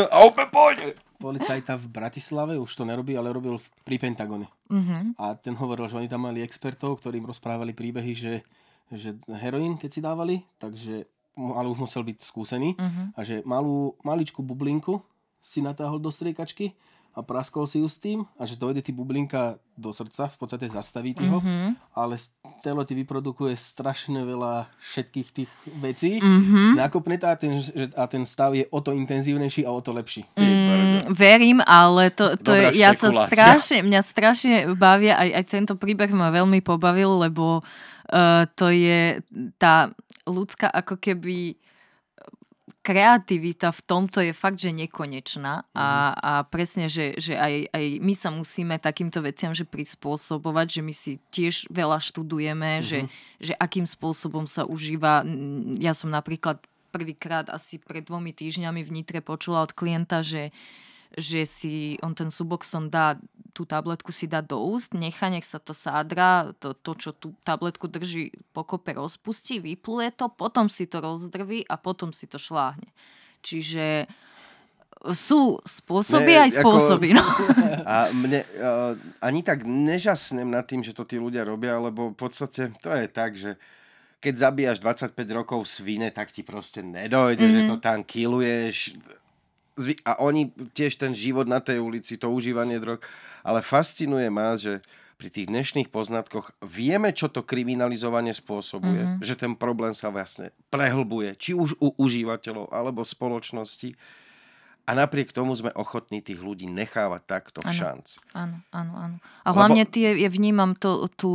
A opäť pôjde. policajta v Bratislave, už to nerobí, ale robil pri Pentagone. Mhm. A ten hovoril, že oni tam mali expertov, ktorým rozprávali príbehy, že, že heroín, keď si dávali, takže, ale už musel byť skúsený, Mhm. a že malú, maličkú bublinku si natáhol do striekačky a praskol si ju s tým a že dojde ti bublinka do srdca, v podstate zastaví ti ho, Mhm. ale telo ti vyprodukuje strašne veľa všetkých tých vecí. Mhm. Nakopne to a ten, že- a ten stav je o to intenzívnejší a o to lepší. Mm, verím, ale to, to Dobrá je, ja sa strašne, mňa strašne bavia, aj, aj tento príbeh ma veľmi pobavil, lebo uh, to je tá ľudská ako keby kreativita v tomto je fakt, že nekonečná. A, a presne, že, že aj, aj my sa musíme takýmto veciam že prispôsobovať, že my si tiež veľa študujeme, že, že akým spôsobom sa užíva. Ja som napríklad prvýkrát asi pred dvomi týždňami v Nitre počula od klienta, že že si on ten Suboxon dá, tú tabletku si dá do úst, nechá, nech sa to sádra, to, to čo tú tabletku drží pokope rozpustí, vypluje to, potom si to rozdrví a potom si to šláhne. Čiže sú spôsoby Ne, aj ako- spôsoby. No. A mne uh, ani tak nežasnem nad tým, že to tí ľudia robia, lebo v podstate to je tak, že keď zabíjaš 25 rokov svine, tak ti proste nedojde, mm-hmm. že to tam kiluješ. Zvy- A oni tiež ten život na tej ulici, to užívanie drog. Ale fascinuje ma, že pri tých dnešných poznatkoch vieme, čo to kriminalizovanie spôsobuje. Mm-hmm. Že ten problém sa vlastne prehlbuje. Či už u užívateľov, alebo spoločnosti. A napriek tomu sme ochotní tých ľudí nechávať takto v Áno. šanc. Áno, áno, áno. A Lebo- hlavne tie, ja vnímam to, tú,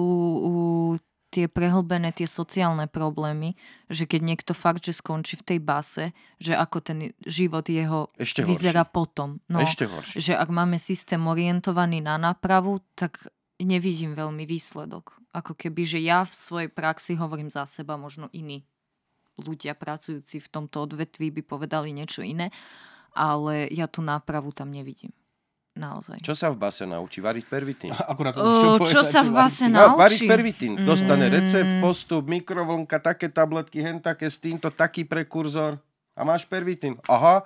tie prehlbené, tie sociálne problémy, že keď niekto fakt, že skončí v tej base, že ako ten život jeho Ešte vyzerá horšie. potom. No, Ešte horšie. že ak máme systém orientovaný na nápravu, tak nevidím veľmi výsledok. Ako keby, že ja v svojej praxi hovorím za seba, možno iní ľudia pracujúci v tomto odvetví by povedali niečo iné, ale ja tú nápravu tam nevidím. Naozaj. Čo sa v base naučí? Variť pervitín. Akurát som to čo povedať, sa v base No, variť naučí? pervitín. Dostane Mm. recept, postup, mikrovlnka, také tabletky, hen také s týmto, taký prekurzor. A máš pervitín. Aha.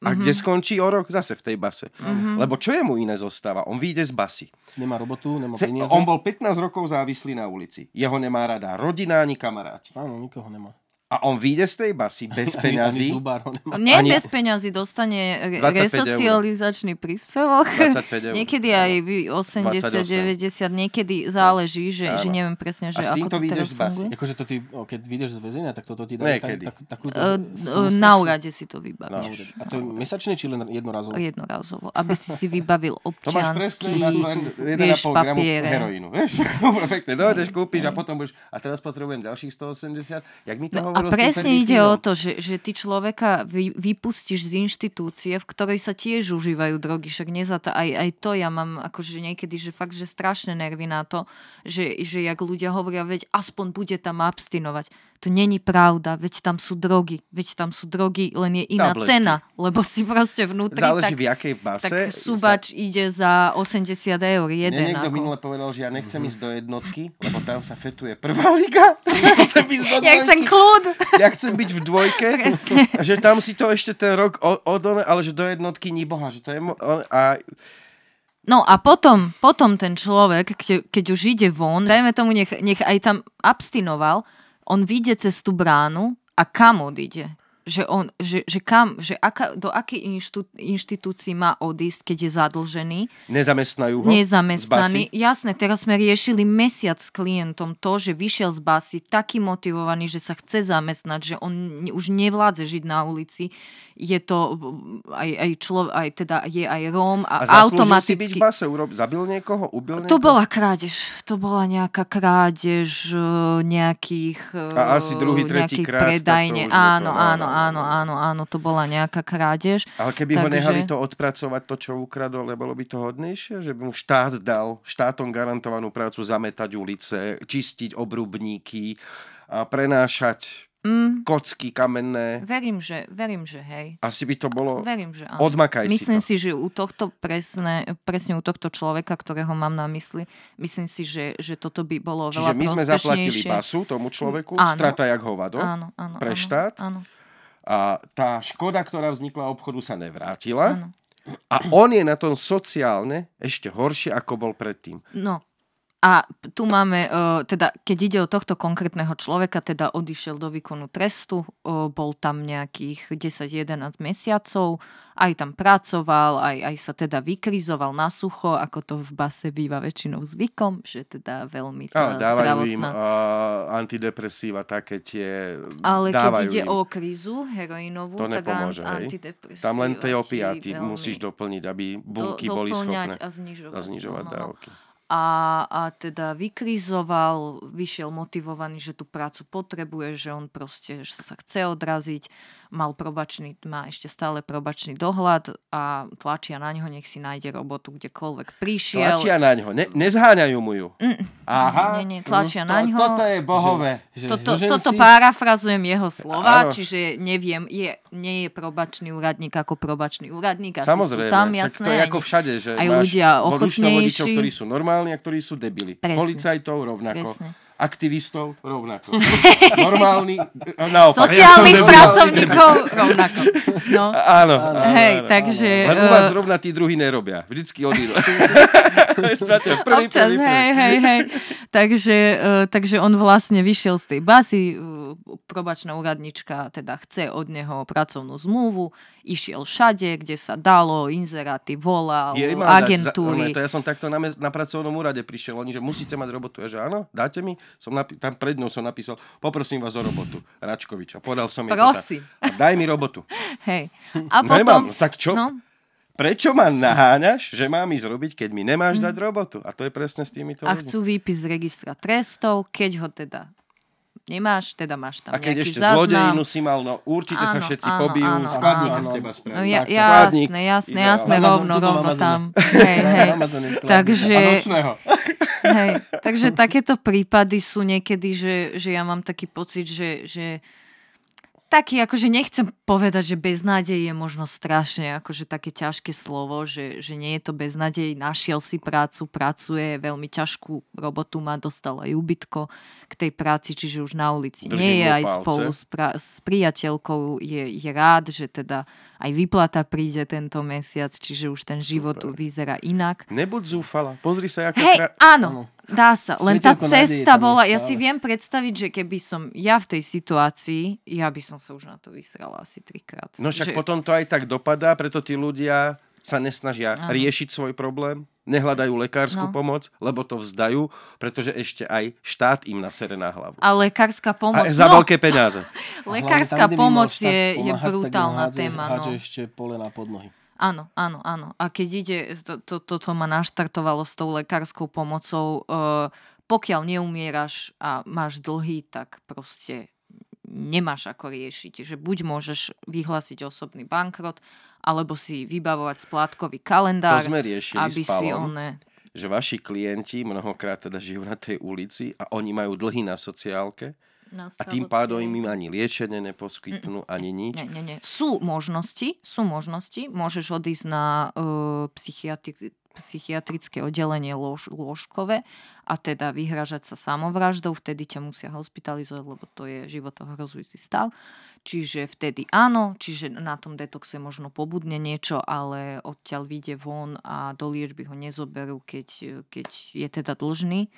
A kde skončí o rok? Zase v tej base. Mhm. Lebo čo jemu iné zostáva? On vyjde z basy. Nemá robotu, nemá peniaze. on bol 15 rokov závislý na ulici. Jeho nemá rada rodina ani kamaráti. Áno, nikoho nemá. A on vyjde z tej basy bez Ani, ani peňazí. zubár. Nie Ani- bez peňazí, dostane re- 25 eur. resocializačný príspevok. 25 eur. Niekedy aj vy- 80, 90, 28. niekedy záleží, že, že neviem presne, že A s ako týmto to vyjdeš teraz z basy. funguje. Akože to ty, o, keď vyjdeš z väzenia, tak toto ti dajú Niekedy. tak, tak, takúto... Uh, slušnosť. na úrade si to vybavíš. A to je mesačne, či len jednorazovo? Jednorazovo, aby si si vybavil To máš presne občiansky, na len 1,5 vieš, gramu papiere. heroínu. Vieš? Pekne, dojdeš, kúpiš a potom budeš... A teraz potrebujem ďalších 180. Jak mi to No a presne ide o to, že, že ty človeka vy, vypustíš z inštitúcie, v ktorej sa tiež užívajú drogy. Však nezata, aj, aj to ja mám akože niekedy, že fakt, že strašné nervy na to, že, že jak ľudia hovoria, veď aspoň bude tam abstinovať. To není pravda, veď tam sú drogy. Veď tam sú drogy, len je iná Tabletky. cena, lebo si proste vnútri Záleží tak, v jakej base. tak subač ide za 80 eur Mne jeden. niekto Ako. minule povedal, že ja nechcem ísť do jednotky, lebo tam sa fetuje prvá liga. Ja chcem ísť do Ja chcem dvojky. kľud. Ja chcem byť v dvojke. Presne. Že tam si to ešte ten rok odone, ale že do jednotky ní boha. Že to je mo- a No a potom, potom ten človek, keď, keď už ide von, dajme tomu, nech, nech aj tam abstinoval, on vyjde cez tú bránu a kam odíde? Že, on, že, že, kam, že aká, do akej inštitú, inštitúcii má odísť, keď je zadlžený, nezamestnajú ho. nezamestnaný. Jasné, teraz sme riešili mesiac s klientom to, že vyšiel z basy taký motivovaný, že sa chce zamestnať, že on už nevládze žiť na ulici. Je to aj, aj človek, aj teda je aj Róm A a, zaslúžil si byť automaticky... v base? Urob, zabil niekoho? Ubil To niekoho? bola krádež. To bola nejaká krádež e, nejakých... e, A asi druhý, tretí krát, to predajne. to, Áno, no, áno, no, no, áno, no. áno, áno, to bola nejaká krádež. Ale keby ho Takže- nehali to odpracovať, to, čo ukradol, nebolo by to hodnejšie? Že by mu štát dal, štátom garantovanú prácu zametať ulice, čistiť obrubníky, a prenášať Mm, kocky kamenné. verím, že, verím, že hej. Asi by to bolo... Verím, že áno. Odmakaj Myslím si to. si, že u tohto presne, presne u tohto človeka, ktorého mám na mysli, myslím si, že, že toto by bolo Čiže veľa my sme zaplatili basu tomu človeku, Áno. strata jak hovado. Áno, áno. pre áno, štát? Áno, A tá škoda, ktorá vznikla obchodu, sa nevrátila. áno. A on je na tom sociálne ešte horšie, ako bol predtým. No. A tu máme, uh, teda keď ide o tohto konkrétneho človeka, teda odišiel do výkonu trestu, uh, bol tam nejakých 10-11 mesiacov, aj tam pracoval, aj, aj sa teda vykrizoval na sucho, ako to v base býva väčšinou zvykom, že teda veľmi A tá dávajú im zdravotná- uh, antidepresíva, také tie... Ale keď dávajú ide im. o krízu heroinovú, To tak nepomôže, antidepresíva Tam len tie ti opiaty veľmi musíš doplniť, aby do- bunky boli schopné a znižovať. a znižovať no, no, no. A, a teda vykrizoval, vyšiel motivovaný, že tú prácu potrebuje, že on proste že sa chce odraziť, mal probačný, má ešte stále probačný dohľad a tlačia na ňo, nech si nájde robotu kdekoľvek prišiel. Tlačia na ňo, ne, nezháňajú mu ju. Mm, Aha. Nie, nie, tlačia To- na ňo. Toto je bohové. Že Toto, zložen toto si- parafrazujem jeho slova, Áno. čiže neviem, je, nie je probačný úradník ako probačný úradník. Asi Samozrejme, sú tam, jasné. to je ako všade, že aj máš ľudia ochotnejší. ktorí sú normálni a ktorí sú debili. Presne. Policajtov rovnako. Presne. Aktivistov rovnako. Normálni, naopak. Sociálnych Ja pracovníkov rovnako. No. Áno. áno, Hej, áno, takže, Áno. Len u vás eh, zrovna tí druhí nerobia. Vždycky odídu. Prvý, Občas, prvý, prvý. hej, hej, hej. Takže, uh, takže on vlastne vyšiel z tej basy, uh, probačná úradnička teda chce od neho pracovnú zmluvu, išiel všade, kde sa dalo, inzeráty, volal, Jej dať za- agentúry. one, to ja som takto na, na pracovnom úrade prišiel. Oni, že musíte mať robotu. Ja, že áno, dáte mi? Som napi- tam pred ňou som napísal, poprosím vás o robotu. Račkoviča. Podal som jej to Prosím. tak. A daj mi robotu. Hej. A Nemám. potom... Tak čo? No, Prečo ma naháňaš, že mám ísť robiť, keď mi nemáš dať robotu? A to je presne s týmito a chcú výpis z registra trestov, keď ho teda nemáš, teda máš tam A keď ešte záznam. zlodejinu si mal, no určite sa Áno, všetci áno, pobijú. áno, Skladníka áno. z teba spravia. No ja, Tak, jasné, jasné, jasné, rovno, rovno tam. Hej, hej. Takže, A nočného. hej, takže takéto prípady sú niekedy, že, že ja mám taký pocit, že, že taký, akože nechcem povedať, že beznádej je možno strašne akože také ťažké slovo, že, že nie je to beznádej, našiel si prácu, pracuje, veľmi ťažkú robotu má, dostal aj ubytko k tej práci, čiže už na ulici Držím nie je aj palce. spolu s, pra- s priateľkou, je, je rád, že teda aj vyplata príde tento mesiac, čiže už ten život Super. vyzerá inak. Nebuď zúfala. Pozri sa, aká Hej, krá... áno, dá sa. Len tá cesta bola, ja si viem predstaviť, že keby som ja v tej situácii, ja by som sa už na to vysrala asi trikrát. No však že, potom to aj tak dopadá, preto tí ľudia sa nesnažia Áno. riešiť svoj problém, nehľadajú lekárskú No. pomoc, lebo to vzdajú, pretože ešte aj štát im nasere na hlavu. A lekárska pomoc, A za no, veľké peniaze. lekárska tam, pomoc je, je pomáhať, tak brutálna mu hádže- téma. hádže No. ešte pole na podnohy. Áno, áno, áno. A keď ide, to, to, toto ma naštartovalo s tou lekárskou pomocou, uh, pokiaľ neumieraš a máš dlhy, tak proste nemáš ako riešiť. Že buď môžeš vyhlásiť osobný bankrot, alebo si vybavovať splátkový To kalendár, sme riešili aby s si Palom, one... že vaši klienti mnohokrát teda žijú na tej ulici a oni majú dlhy na sociálke na a tým pádom im ani liečenie neposkytnú, ani nič. Nie, nie, nie. Sú možnosti, sú možnosti. Môžeš odísť na uh, psychiatri- psychiatrické oddelenie lôž, lôžkové a teda vyhražať sa samovraždou, vtedy ťa musia hospitalizovať, lebo to je životohrozujúci stav. Čiže vtedy áno, čiže na tom detoxe možno pobudne niečo, ale odtiaľ vyjde von a do liečby ho nezoberú, keď, keď je teda dlžný.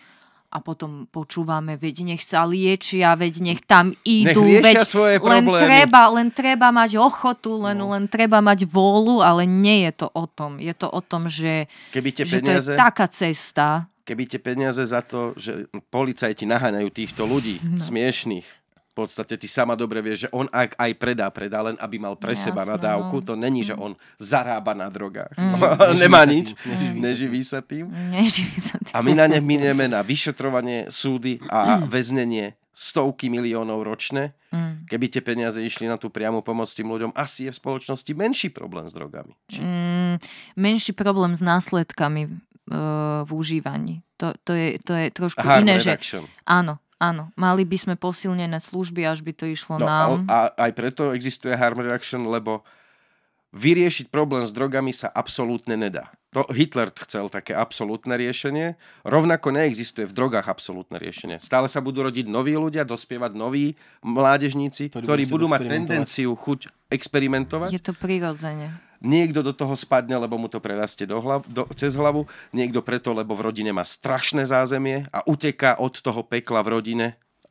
A potom počúvame, veď nech sa liečia, veď nech tam Nech idú, riešia veď svoje len problémy. treba, len treba mať ochotu, len, No. len treba mať vôľu, ale nie je to o tom. Je to o tom, že, Keby tie že to peniaze... je taká cesta. keby tie peniaze za to, že policajti naháňajú týchto ľudí No. smiešných, v podstate ty sama dobre vieš, že on ak aj predá, predá len, aby mal pre seba Jasné, nadávku. no. To není, že on zarába na drogách. Mm. Nemá nič. Neživí sa tým. Neživí sa tým. A my na ne minieme na vyšetrovanie, súdy a väznenie stovky miliónov ročne. Mm. Keby tie peniaze išli na tú priamu pomoc tým ľuďom, asi je v spoločnosti menší problém s drogami. Či... Mm, menší problém s následkami v užívaní. To, to, je, to je trošku Harm iné, že reduction. áno, áno, mali by sme posilnené služby, až by to išlo No, nám. a, aj preto existuje harm reduction, lebo vyriešiť problém s drogami sa absolútne nedá. To Hitler chcel také absolútne riešenie. Rovnako neexistuje v drogách absolútne riešenie. Stále sa budú rodiť noví ľudia, dospievať noví mládežníci, Ktorí ktorí, budú mať tendenciu, chuť experimentovať. Je to prirodzene. Niekto do toho spadne, lebo mu to prerastie do hlav, do, cez hlavu. Niekto preto, lebo v rodine má strašné zázemie a uteká od toho pekla v rodine.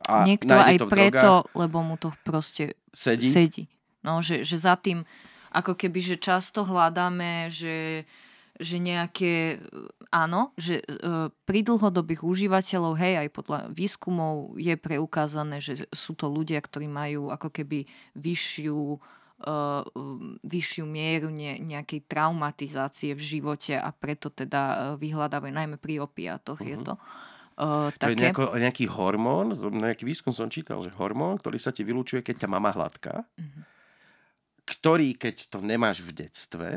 A Niekto aj to preto, drogách, lebo mu to proste sedí. sedí. No, že, že za tým, ako keby, že často hľadáme, že, že nejaké, áno, že e, pri dlhodobých užívateľov, hej, aj podľa výskumov je preukázané, že sú to ľudia, ktorí majú ako keby vyššiu vyššiu mieru ne, nejakej traumatizácie v živote a preto teda e, vyhľadávajú, najmä pri opiatoch je Mhm. to. Uh, To je také. nejako, nejaký hormón, nejaký výskum som čítal, že hormón, ktorý sa ti vylúčuje, keď ťa mama hladká, Mhm. ktorý, keď to nemáš v detstve,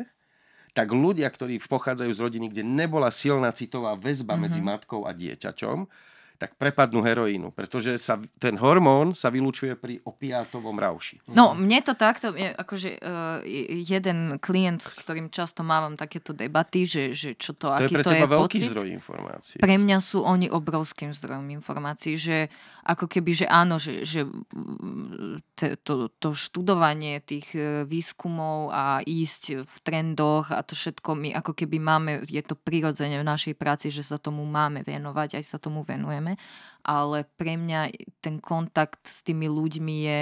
tak ľudia, ktorí pochádzajú z rodiny, kde nebola silná citová väzba Mhm. medzi matkou a dieťaťom, tak prepadnú heroínu, pretože sa, ten hormón sa vylúčuje pri opiátovom rauši. No, mne to takto, je, akože uh, jeden klient, s ktorým často mávam takéto debaty, že, že čo to, To je aký pre to teba je veľký pocit. zdroj informácií. Pre mňa sú oni obrovským zdrojom informácií, že ako keby, že áno, že, že mm, to, to študovanie tých e, výskumov a ísť v trendoch a to všetko my ako keby máme, je to prirodzene v našej práci, že sa tomu máme venovať, aj sa tomu venujeme, ale pre mňa ten kontakt s tými ľuďmi je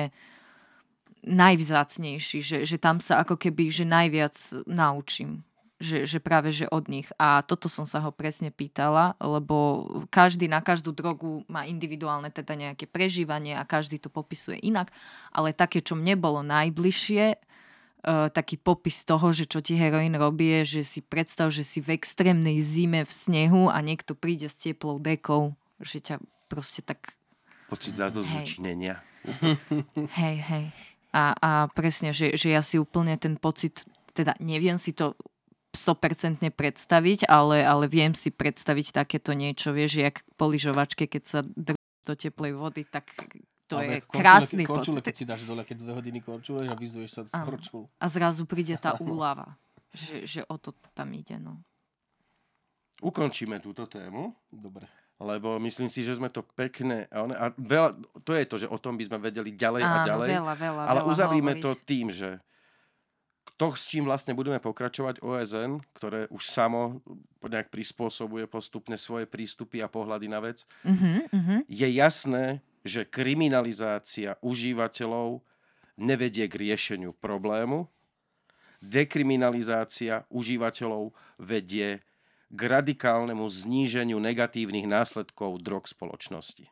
najvzácnejší, že, že tam sa ako keby, že najviac naučím že, že práve že od nich. A toto som sa ho presne pýtala, lebo každý na každú drogu má individuálne teda nejaké prežívanie a každý to popisuje inak, ale také, čo mne bolo najbližšie, uh, taký popis toho, že čo ti heroín robí, je, že si predstav, že si v extrémnej zime v snehu a niekto príde s teplou dekou, že ťa proste tak Pocit za to Hej. zúčinenia. Hej, hej. A, a presne, že, že ja si úplne ten pocit, teda neviem si to 100% predstaviť, ale, ale viem si predstaviť takéto niečo, vieš, jak po lyžovačke, keď sa dr- do teplej vody, tak to Alebo je korčule, krásny korčule, pocit. keď si dáš dole, keď dve hodiny korčuleš a vyzuješ sa z korčul. A zrazu príde tá úlava. Že, že o to tam ide, no. Ukončíme túto tému, Dobre. lebo myslím si, že sme to pekne... A, a veľa, to je to, že o tom by sme vedeli ďalej a Áno, ďalej. veľa, veľa, Ale veľa uzavrime hovoriť. to tým, že to, s čím vlastne budeme pokračovať OSN, ktoré už samo nejak prispôsobuje postupne svoje prístupy a pohľady na vec, mhm. je jasné, že kriminalizácia užívateľov nevedie k riešeniu problému. Dekriminalizácia užívateľov vedie k radikálnemu zníženiu negatívnych následkov drog spoločnosti.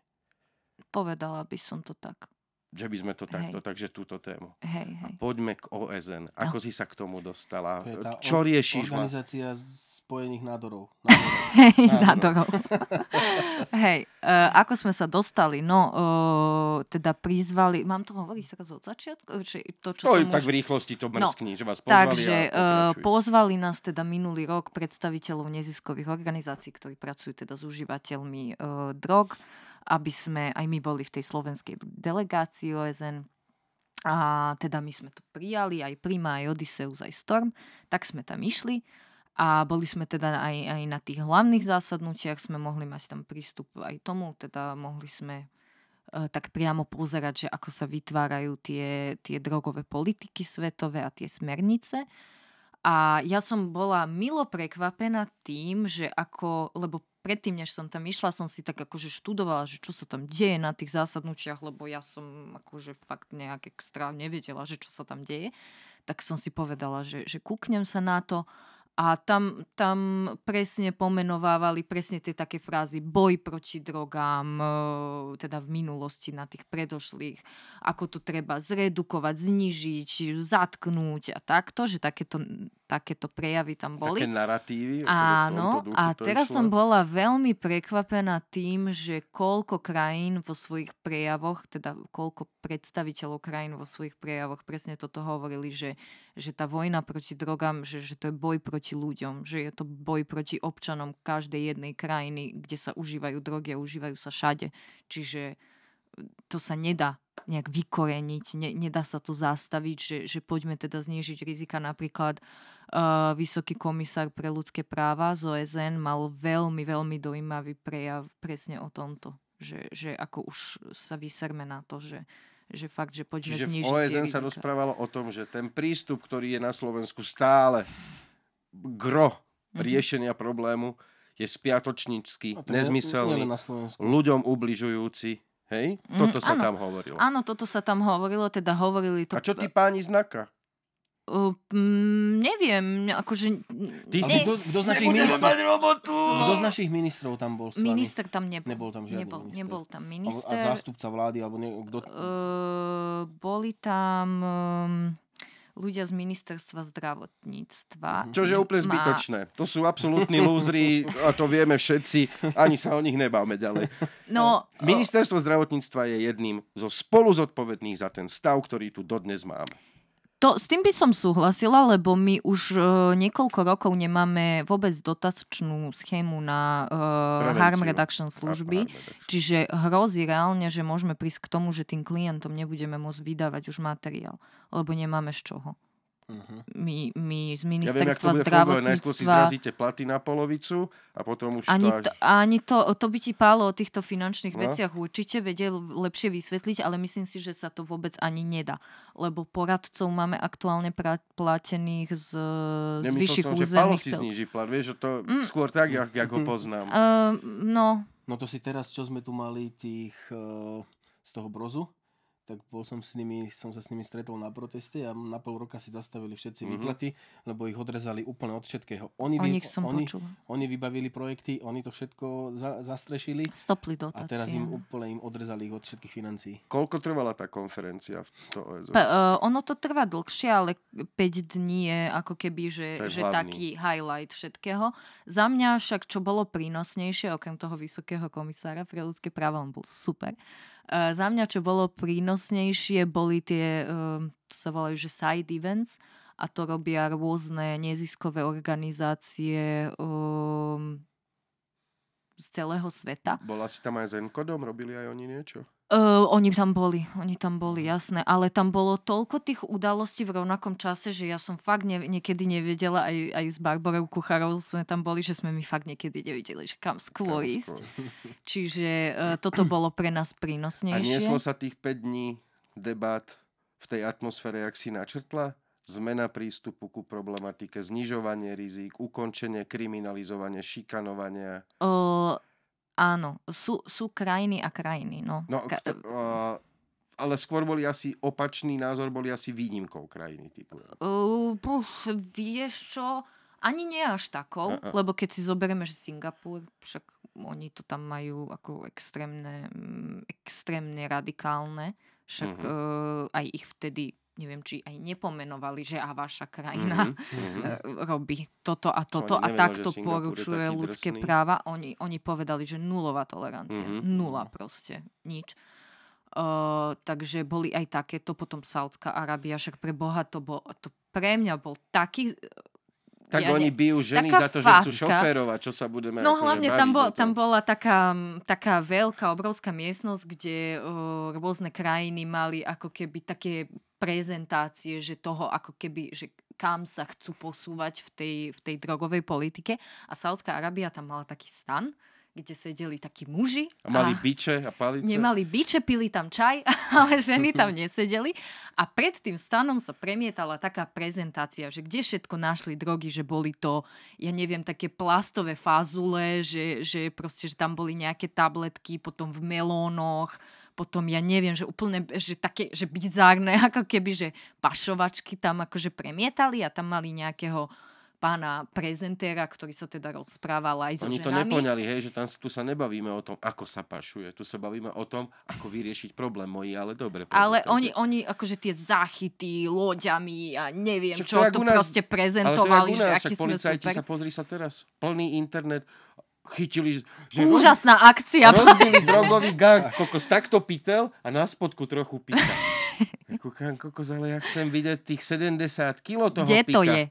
Povedala by som to tak. Že by sme to takto, Hej. takže túto tému. Hej, hej. Poďme k OSN. Ako si sa k tomu dostala? To je tá Čo riešiš vlastne? Organizácia spojených nádorov. nádorov. Hej, Áno. nádorov. Hej, uh, ako sme sa dostali? No, uh, teda prizvali, mám to hovoriť teraz od začiatku? Či to, čo To som tak už... v rýchlosti to No, mrskni, že vás pozvali Takže a uh, pozvali nás teda minulý rok predstaviteľov neziskových organizácií, ktorí pracujú teda s užívateľmi uh, drog, aby sme, aj my boli v tej slovenskej delegácii OSN, a teda my sme to prijali, aj Prima, aj Odysseus, aj Storm, tak sme tam išli a boli sme teda aj, aj na tých hlavných zásadnutiach, sme mohli mať tam prístup aj tomu, teda mohli sme e, tak priamo pozerať, že ako sa vytvárajú tie, tie drogové politiky svetové a tie smernice. A ja som bola milo prekvapená tým, že ako, lebo predtým, než som tam išla, som si tak akože študovala, že čo sa tam deje na tých zásadnutiach, lebo ja som akože fakt nejak extra nevedela, že čo sa tam deje. Tak som si povedala, že, že kúknem sa na to a tam, tam presne pomenovávali presne tie také frázy boj proti drogám, e, teda v minulosti na tých predošlých, ako to treba zredukovať, znižiť, zatknúť a takto, že takéto, takéto prejavy tam boli. Také naratívy. akože Áno, duchu a teraz išlo. som bola veľmi prekvapená tým, že koľko krajín vo svojich prejavoch, teda koľko predstaviteľov krajín vo svojich prejavoch presne toto hovorili, že, že tá vojna proti drogám, že, že to je boj proti ľuďom, že je to boj proti občanom každej jednej krajiny, kde sa užívajú drogy a užívajú sa všade. Čiže to sa nedá nejak vykoreniť, ne, nedá sa to zastaviť, že, že poďme teda znížiť rizika. Napríklad uh, Vysoký komisár pre ľudské práva z OSN mal veľmi, veľmi dojímavý prejav presne o tomto. Že, že ako už sa vyserme na to, že, že fakt, že poďme Čiže v znižiť tie OSN sa rozprávalo o tom, že ten prístup, ktorý je na Slovensku stále gro Mhm. riešenia problému, je spiatočnícky, nezmyselný, ľuďom ubližujúci. Hej? Mhm, Toto sa áno. tam hovorilo. Áno, toto sa tam hovorilo, teda hovorili to... A čo tí páni znaka? Uh, mm, neviem, akože... Ty Ale si- kto, kto z našich ministrov, kto z našich ministrov tam bol s vami? Minister tam nebol. Nebol tam žiadny nebol, minister. nebol tam minister. A zástupca vlády, alebo kto... Uh, boli tam um, ľudia z ministerstva zdravotníctva. Čože je úplne Má- zbytočné. To sú absolútni lúzri a to vieme všetci. Ani sa o nich nebáme ďalej. No, Ministerstvo zdravotníctva je jedným zo spolu zodpovedných za ten stav, ktorý tu dodnes máme. To, s tým by som súhlasila, lebo my už uh, niekoľko rokov nemáme vôbec dotačnú schému na Prevenciu. harm reduction služby. A- a- Čiže hrozí reálne, že môžeme prísť k tomu, že tým klientom nebudeme môcť vydávať už materiál, lebo nemáme z čoho. Uh-huh. My, my Ja z viem, ministerstva bude fungovať. Najskôr si zdravotníctva... zrazíte platy na polovicu a potom už Ani to až... to, ani to, to by ti Pálo o týchto finančných No. veciach určite vedel lepšie vysvetliť, ale myslím si, že sa to vôbec ani nedá. Lebo poradcov máme aktuálne pra- platených z, z Nemyslel vyšších som, že Palo územných si zniží plat. Vieš, že to Mm. skôr tak, jak, jak ho poznám. Uh, no, No to si teraz, čo sme tu mali tých uh, z toho brozu, tak bol som s nimi, som sa s nimi stretol na proteste a na pol roka si zastavili všetci Mhm. výplaty, lebo ich odrezali úplne od všetkého. Oni, o vy- nich som oni, oni vybavili projekty, oni to všetko za, zastrešili Stopli a dotácie. teraz im úplne im odrezali ich od všetkých financií. Koľko trvala tá konferencia v to OSN? Pa, uh, ono to trvá dlhšie, ale 5 dní je ako keby, že, že hlavný. taký highlight všetkého. Za mňa však, čo bolo prínosnejšie, okrem toho vysokého komisára pre ľudské práva, on bol super. Uh, za mňa, čo bolo prínosnejšie, boli tie, uh, sa volajú, že side events, a to robia rôzne neziskové organizácie um, z celého sveta. Bola si tam aj s Enkodom? Robili aj oni niečo? Uh, oni tam boli, oni tam boli, jasné. Ale tam bolo toľko tých udalostí v rovnakom čase, že ja som fakt ne, niekedy nevedela, aj, aj s Barbarou Kucharou sme tam boli, že sme mi fakt niekedy nevedeli, že kam skôr Kam ísť. skôr. Čiže uh, toto bolo pre nás A prínosnejšie. nieslo sa tých 5 dní debát v tej atmosfére, jak si načrtla? Zmena prístupu ku problematike, znižovanie rizik, ukončenie kriminalizovania, šikanovania. Uh, áno, sú, sú krajiny a krajiny. No. No, Ka- uh, ale skôr boli asi opačný názor, boli asi výnimkou krajiny. Typu. Uh, puf, vieš čo, ani nie až takou, a. lebo keď si zoberieme, že Singapur, však oni to tam majú ako extrémne, mm, extrémne radikálne, však Mhm. uh, aj ich vtedy, neviem, či aj nepomenovali, že a vaša krajina Mhm, mhm. eh, robí toto a toto a takto porušuje ľudské drsný? práva. Oni, oni povedali, že nulová tolerancia. Mhm. Nula proste. Nič. Uh, takže boli aj takéto, potom Saudská Arábia, však pre Boha to bol, to pre mňa bol taký... Tak ja oni ne- bijú ženy taká za to, že chcú šoférovať, čo sa budeme No hlavne tam, bol, tam bola taká, taká veľká, obrovská miestnosť, kde uh, rôzne krajiny mali ako keby také prezentácie, že toho ako keby, že kam sa chcú posúvať v tej, v tej drogovej politike. A Saudská Arábia tam mala taký stan, kde sedeli takí muži. A mali biče a palice? Nemali biče, pili tam čaj, ale ženy tam nesedeli. A pred tým stanom sa premietala taká prezentácia, že kde všetko našli drogy, že boli to, ja neviem, také plastové fazule, že, že proste, že tam boli nejaké tabletky, potom v melónoch, potom ja neviem, že úplne, že také, že bizárne, ako keby, že pašovačky tam akože premietali a tam mali nejakého pána prezentéra, ktorý sa teda rozprával aj so Oni to ženami. nepoňali, hej, že tam, tu sa nebavíme o tom, ako sa pašuje. Tu sa bavíme o tom, ako vyriešiť problém mojí, ale dobre. Ale oni, to- oni akože tie záchyty loďami a neviem Však to čo, to, u nás- proste Ale to prezentovali, je jak u že nás, aký sme super. sa pozri sa teraz, plný internet, chytili, že Úžasná akcia. roz, rozbili drogový gang, kokos takto pitel a na spodku trochu pita. Ja kúkam, kokos, ale ja chcem vidieť tých 70 kilo toho Kde pika. to je?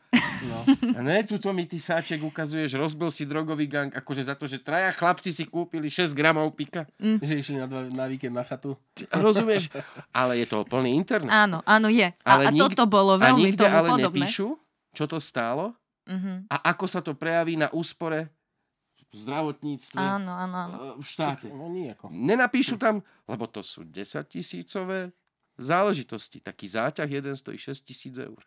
No. A ne, tuto mi ty sáček ukazuješ, rozbil si drogový gang, akože za to, že traja chlapci si kúpili 6 gramov pika. Že išli na, dva, na víkend na chatu. Rozumieš? Ale je to plný internet. Áno, áno, je. A, Ale a nik- toto bolo A veľmi nikde tomu ale podobné. nepíšu, čo to stálo Mhm. a ako sa to prejaví na úspore v zdravotníctve Áno, áno, áno. v štáte. No nijako. Nenapíšu tam, lebo to sú 10 tisícové záležitosti. Taký záťah jeden stojí 6 tisíc eur.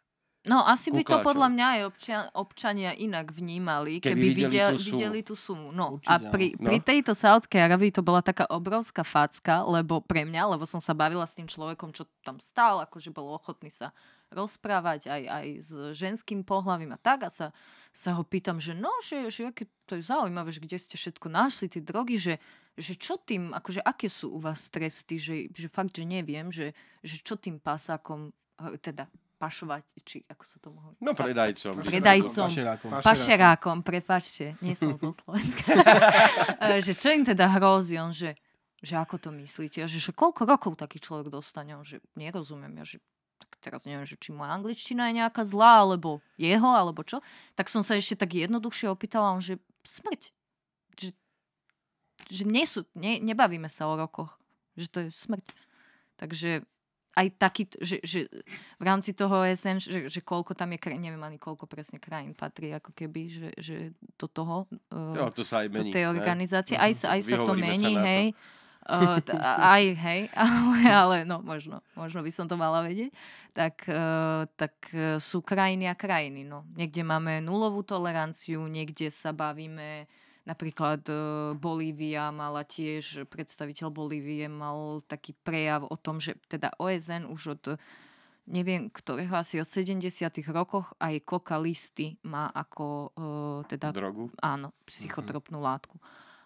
No asi by to podľa mňa aj občia, občania inak vnímali, Keby keby, videli videli, tú sumu. videli tú sumu. No Určite, a pri, No. pri tejto Saudskej Arabii to bola taká obrovská facka, lebo pre mňa, lebo som sa bavila s tým človekom, čo tam stál, akože bol ochotný sa rozprávať aj, aj s ženským pohľavím a tak a sa, sa ho pýtam, že no, že, že aké to je zaujímavé, že kde ste všetko našli, tie drogy, že, že čo tým, akože aké sú u vás tresty, že, že fakt, že neviem, že, že čo tým pasákom, eh, teda pašovať, či ako sa to hovorí. No predajcom. Predajcom. Pašerákom. Pašerákom, prepačte, nie som zo Slovenska. E, že čo im teda hrozí, on, že, že ako to myslíte, že, že koľko rokov taký človek dostane, on, že nerozumiem, ja, že tak teraz neviem, že či moja angličtina je nejaká zlá, alebo jeho, alebo čo. Tak som sa ešte tak jednoduchšie opýtala, on, že smrť. Že, že nie sú, ne, nebavíme sa o rokoch. Že to je smrť. Takže aj taký, že, že v rámci toho OSN, že, že koľko tam je krajín, neviem ani koľko presne krajín patrí, ako keby, že, že do toho, uh, Jo, to sa aj do mení. tej ne? organizácie. Aj, aj sa to Vyhovoríme sa mení, na to. hej. Uh, t- a- aj, hej, ale, ale no, možno, možno by som to mala vedieť. Tak, uh, tak sú krajiny a krajiny, no. Niekde máme nulovú toleranciu, niekde sa bavíme, napríklad uh, Bolívia mala tiež, predstaviteľ Bolívie mal taký prejav o tom, že teda OSN už od neviem ktorého, asi od 70 rokoch aj koka listy má ako uh, teda Drogu. áno, psychotropnú látku.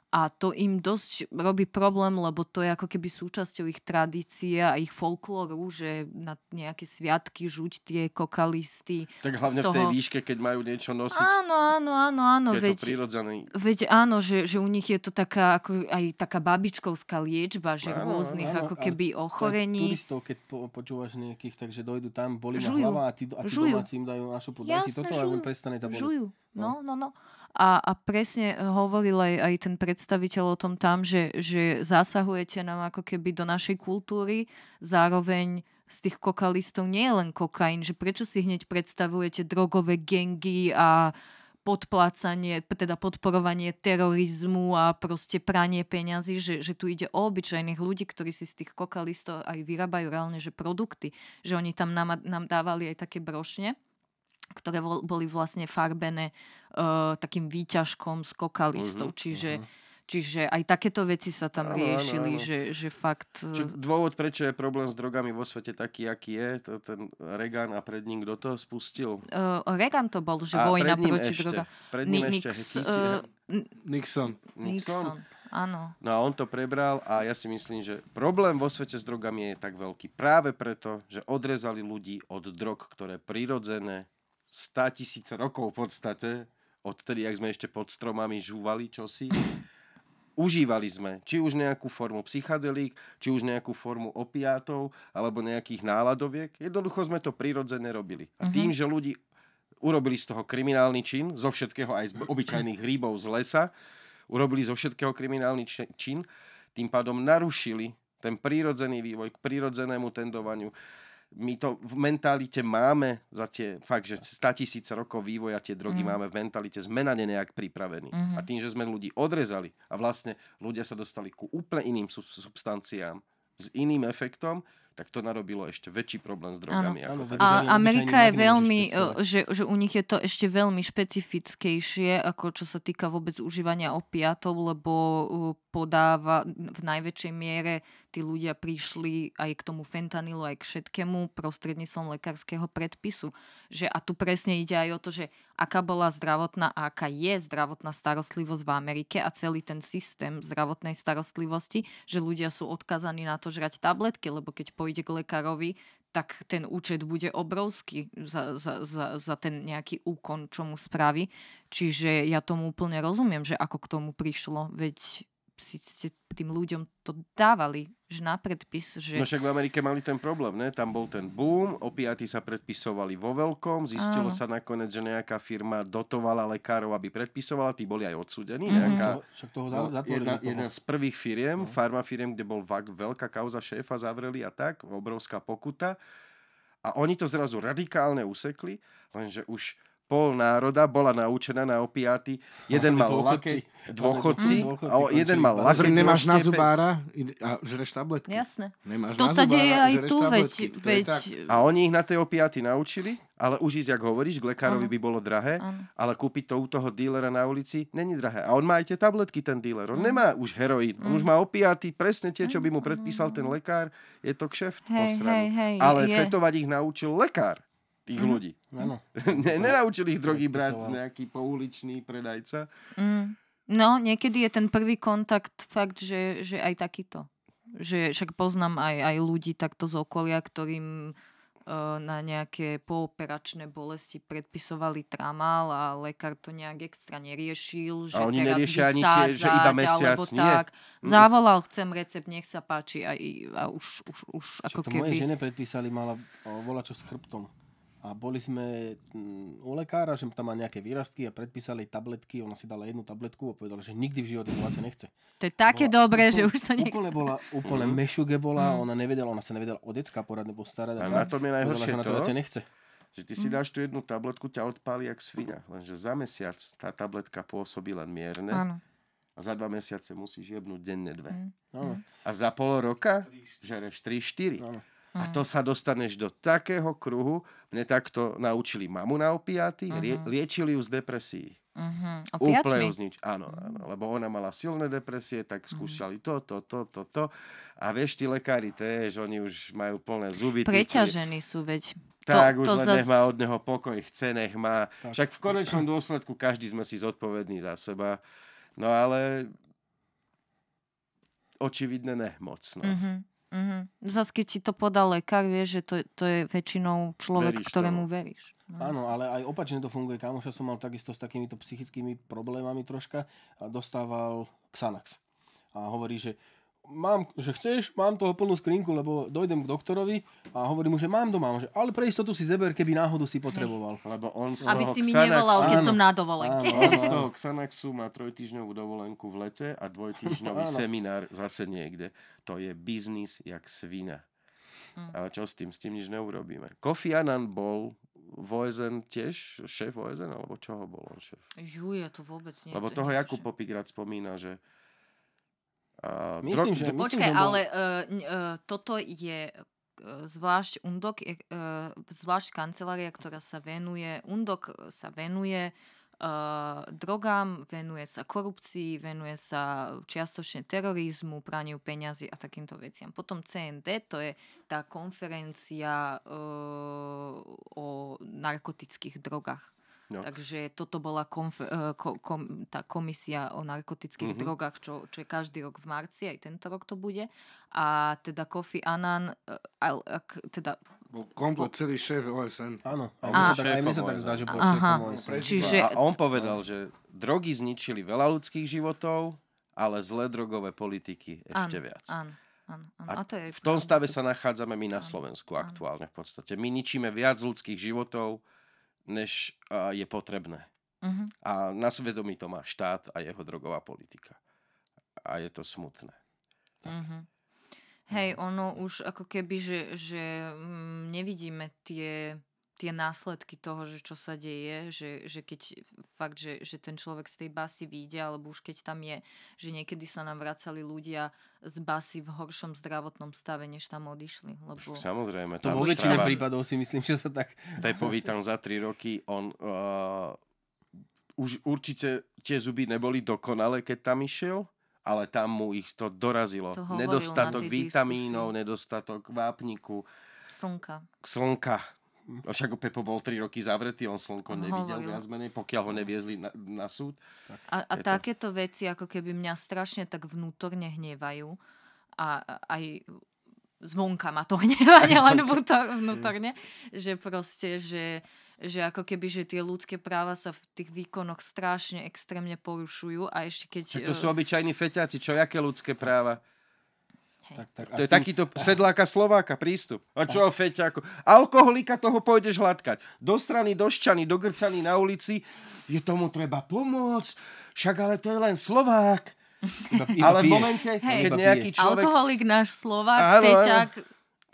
A to im dosť robí problém, lebo to je ako keby súčasťou ich tradície a ich folklóru, že na nejaké sviatky žuť tie kokalisty. Tak hlavne z v tej toho- výške, keď majú niečo nosiť. Áno, áno, áno, áno. je to Veď, prirodzené. veď áno, že, že u nich je to taká, ako aj taká babičkovská liečba, že Áno, rôznych áno, ako keby ochorení. turistov, keď po, počúvaš nejakých, takže dojdu tam, ma Žujú. hlava a tí, a tí domáci im dajú našu podaj si toto žujú. prestane to boliť. Žujú. No, no, no. A, a presne hovoril aj, aj ten predstaviteľ o tom tam, že, že zasahujete nám ako keby do našej kultúry, zároveň z tých kokalistov nie je len kokain, že prečo si hneď predstavujete drogové gengy a podplácanie, teda podporovanie terorizmu a proste pranie peňazí, že, že tu ide o obyčajných ľudí, ktorí si z tých kokalistov aj vyrábajú reálne že produkty, že oni tam nám, nám dávali aj také brošne, ktoré boli vlastne farbené uh, takým výťažkom z kokalistov. Uh-huh, Čiže uh-huh. Čiže aj takéto veci sa tam áno, riešili, áno, áno. Že, že fakt... Čiže dôvod, prečo je problém s drogami vo svete taký, aký je, to ten Reagan a pred ním kto to spustil? Uh, Reagan to bol, že a vojna proti drogám. Pred ním Ni- ešte Nix, uh, Nixon. Nixon. Nixon. Áno. No a on to prebral a ja si myslím, že problém vo svete s drogami je tak veľký práve preto, že odrezali ľudí od drog, ktoré prirodzené 100 tisíce rokov v podstate, odtedy, jak sme ešte pod stromami žúvali čosi, užívali sme či už nejakú formu psychadelík, či už nejakú formu opiátov, alebo nejakých náladoviek. Jednoducho sme to prirodzene robili. A mhm. tým, že ľudí urobili z toho kriminálny čin, zo všetkého aj z obyčajných hríbov z lesa, urobili zo všetkého kriminálny čin, tým pádom narušili ten prírodzený vývoj k prírodzenému tendovaniu my to v mentalite máme za tie fakt, že 100 tisíc rokov vývoja tie drogy mm. máme v mentalite, sme na ne nejak pripravení. Mm-hmm. A tým, že sme ľudí odrezali a vlastne ľudia sa dostali ku úplne iným substanciám s iným efektom, tak to narobilo ešte väčší problém s drogami. Ano. Ako a Amerika je veľmi, že, že u nich je to ešte veľmi špecifickejšie, ako čo sa týka vôbec užívania opiatov, lebo podáva v najväčšej miere tí ľudia prišli aj k tomu fentanylu, aj k všetkému prostredníctvom lekárskeho predpisu. Že, a tu presne ide aj o to, že aká bola zdravotná a aká je zdravotná starostlivosť v Amerike a celý ten systém zdravotnej starostlivosti, že ľudia sú odkazaní na to žrať tabletky, lebo keď pôjde k lekárovi, tak ten účet bude obrovský za, za, za, za ten nejaký úkon, čo mu spraví. Čiže ja tomu úplne rozumiem, že ako k tomu prišlo. Veď si ste tým ľuďom to dávali, že na predpis, že... No však v Amerike mali ten problém, ne? Tam bol ten boom, opiaty sa predpisovali vo veľkom, zistilo Áno. sa nakoniec, že nejaká firma dotovala lekárov, aby predpisovala, tí boli aj odsúdení. Mm-hmm. Nejaká, však toho no, jedna, toho. jedna z prvých firiem, no. farma firiem, kde bol veľká kauza šéfa, zavreli a tak, obrovská pokuta. A oni to zrazu radikálne usekli, lenže už pol národa bola naučená na opiáty. Jeden mal laké dôchodci, a jeden mal laké Nemáš na zubára a žereš tabletky. Jasné. Nemáš to na sa deje aj tu, veď... veď... A oni ich na tej opiáty naučili, ale už ísť, jak hovoríš, k lekárovi ano. by bolo drahé, ano. ale kúpiť to u toho dílera na ulici není drahé. A on má aj tie tabletky, ten díler. On ano. nemá už heroín. On už má opiáty, presne tie, čo by mu predpísal ten lekár. Je to kšeft hej, hej, hej, Ale je. fetovať ich naučil lekár tých mm. ľudí. Áno. Nenaučili ich drogy brať nejaký pouličný predajca. Mm. No, niekedy je ten prvý kontakt fakt, že, že aj takýto. Že však poznám aj, aj ľudí takto z okolia, ktorým uh, na nejaké pooperačné bolesti predpisovali tramal a lekár to nejak extra neriešil, že a oni teraz neriešia ani tie, že iba mesiac, alebo nie. tak. Mm. Zavolal, chcem recept, nech sa páči a, a už, už, už ako to keby... moje žene predpísali, mala volať čo s chrbtom a boli sme mm, u lekára, že tam má nejaké výrastky a predpísali tabletky, ona si dala jednu tabletku a povedala, že nikdy v živote to nechce. To je také bola, dobré, úplne, že už sa nechce. Úplne bola, úplne mm. mešuge bola, mm. ona nevedela, ona sa nevedela o decka poradne postarať. A, a na tom je najhoršie to, to nechce. že ty si mm. dáš tú jednu tabletku, ťa odpáli jak svinia. Lenže za mesiac tá tabletka pôsobí len mierne. Áno. A za dva mesiace musíš jebnúť denne dve. Mm. A za pol roka žereš 3-4. A to sa dostaneš do takého kruhu. Mne takto naučili mamu na opiaty, uh-huh. liečili ju z depresí. Uh-huh. Úplne ju znič. Áno, áno, lebo ona mala silné depresie, tak skúšali to, to, to, to, to. A vieš, tí lekári že oni už majú plné zuby. Preťažení sú, veď. Tak, to, už to len zas... nech má od neho pokoj, chce, nech má. Tak. Však v konečnom dôsledku každý sme si zodpovední za seba. No ale očividne nemoc. No. Uh-huh. Mm-hmm. Zas keď ti to podal lekár, vieš, že to, to je väčšinou človek, veríš ktorému tomu. veríš. No. Áno, ale aj opačne to funguje. Kamoša som mal takisto s takýmito psychickými problémami troška a dostával Xanax. A hovorí, že mám, že chceš, mám toho plnú skrinku, lebo dojdem k doktorovi a hovorím mu, že mám doma, že, ale pre istotu si zeber, keby náhodu si potreboval. Lebo on z Aby si mi nevolal, keď áno. som na dovolenke. Áno, áno, z toho Xanaxu má trojtýždňovú dovolenku v lete a dvojtýždňový seminár zase niekde. To je biznis jak svina. Hm. Ale čo s tým? S tým nič neurobíme. Kofi Annan bol v OSN tiež šéf OSN, alebo čoho bol on šéf? Jú, ja to vôbec nie. Lebo toho Jakub Popik rád spomína, že Myslím, že- dro- myslím, Počkaj, že bol- ale uh, uh, toto je uh, zvlášť UNDOK, je, uh, zvlášť kancelária, ktorá sa venuje, UNDOK sa venuje uh, drogám, venuje sa korupcii, venuje sa čiastočne terorizmu, praniu peňazí a takýmto veciam. Potom CND, to je tá konferencia uh, o narkotických drogách. No. Takže toto bola konf- eh, ko- kom- tá komisia o narkotických Mhm. drogách, čo, čo je každý rok v marci, aj tento rok to bude. A teda Kofi Annan, eh, al- ak, teda, Bol komplet celý šéf OSN. Áno, aj A- mne sa tak, aj sa zdá, že bol Aha. šéfom OSN. Čiže... a on povedal, že drogy zničili veľa ľudských životov, ale zlé drogové politiky ešte áno, viac. Áno, áno, áno. A A to je v tom pravda. stave sa nachádzame my na Slovensku áno. aktuálne v podstate. My ničíme viac ľudských životov, než je potrebné. Mhm. A na svedomí to má štát a jeho drogová politika. A je to smutné. Mhm. Hej, ono už ako keby, že, že mm, nevidíme tie, tie následky toho, že čo sa deje, že, že keď fakt, že, že ten človek z tej basy vyjde, alebo už keď tam je, že niekedy sa nám vracali ľudia z basy v horšom zdravotnom stave, než tam odišli. Lebo... Však samozrejme, To vo väčšine správa prípadov si myslím, že sa tak... Pepovi tam za 3 roky, on uh, už určite tie zuby neboli dokonalé, keď tam išiel, ale tam mu ich to dorazilo. To nedostatok vitamínov, nedostatok vápniku, Slnka. slnka. No však Pepo bol 3 roky zavretý, on slnko On nevidel hovoril. viac menej, pokiaľ ho neviezli na, na súd. A, a to- takéto veci ako keby mňa strašne tak vnútorne hnevajú a a aj zvonka ma to hnevá, nielen vnútor- vnútorne, že proste, že, že ako keby, že tie ľudské práva sa v tých výkonoch strašne extrémne porušujú a ešte keď... Však to eh, sú obyčajní feťáci, čo jaké ľudské práva? Hej. Tak, tak, To je takýto sedláka Slováka prístup. A čo feťáku? Alkoholika toho pôjdeš hladkať. Do strany, do šťany, do grcaní na ulici. Je tomu treba pomôcť. Však ale to je len Slovák. Iba, iba ale v pije. momente, Hej. keď nejaký človek... Alkoholik náš Slovák, Áno, áno. feťák,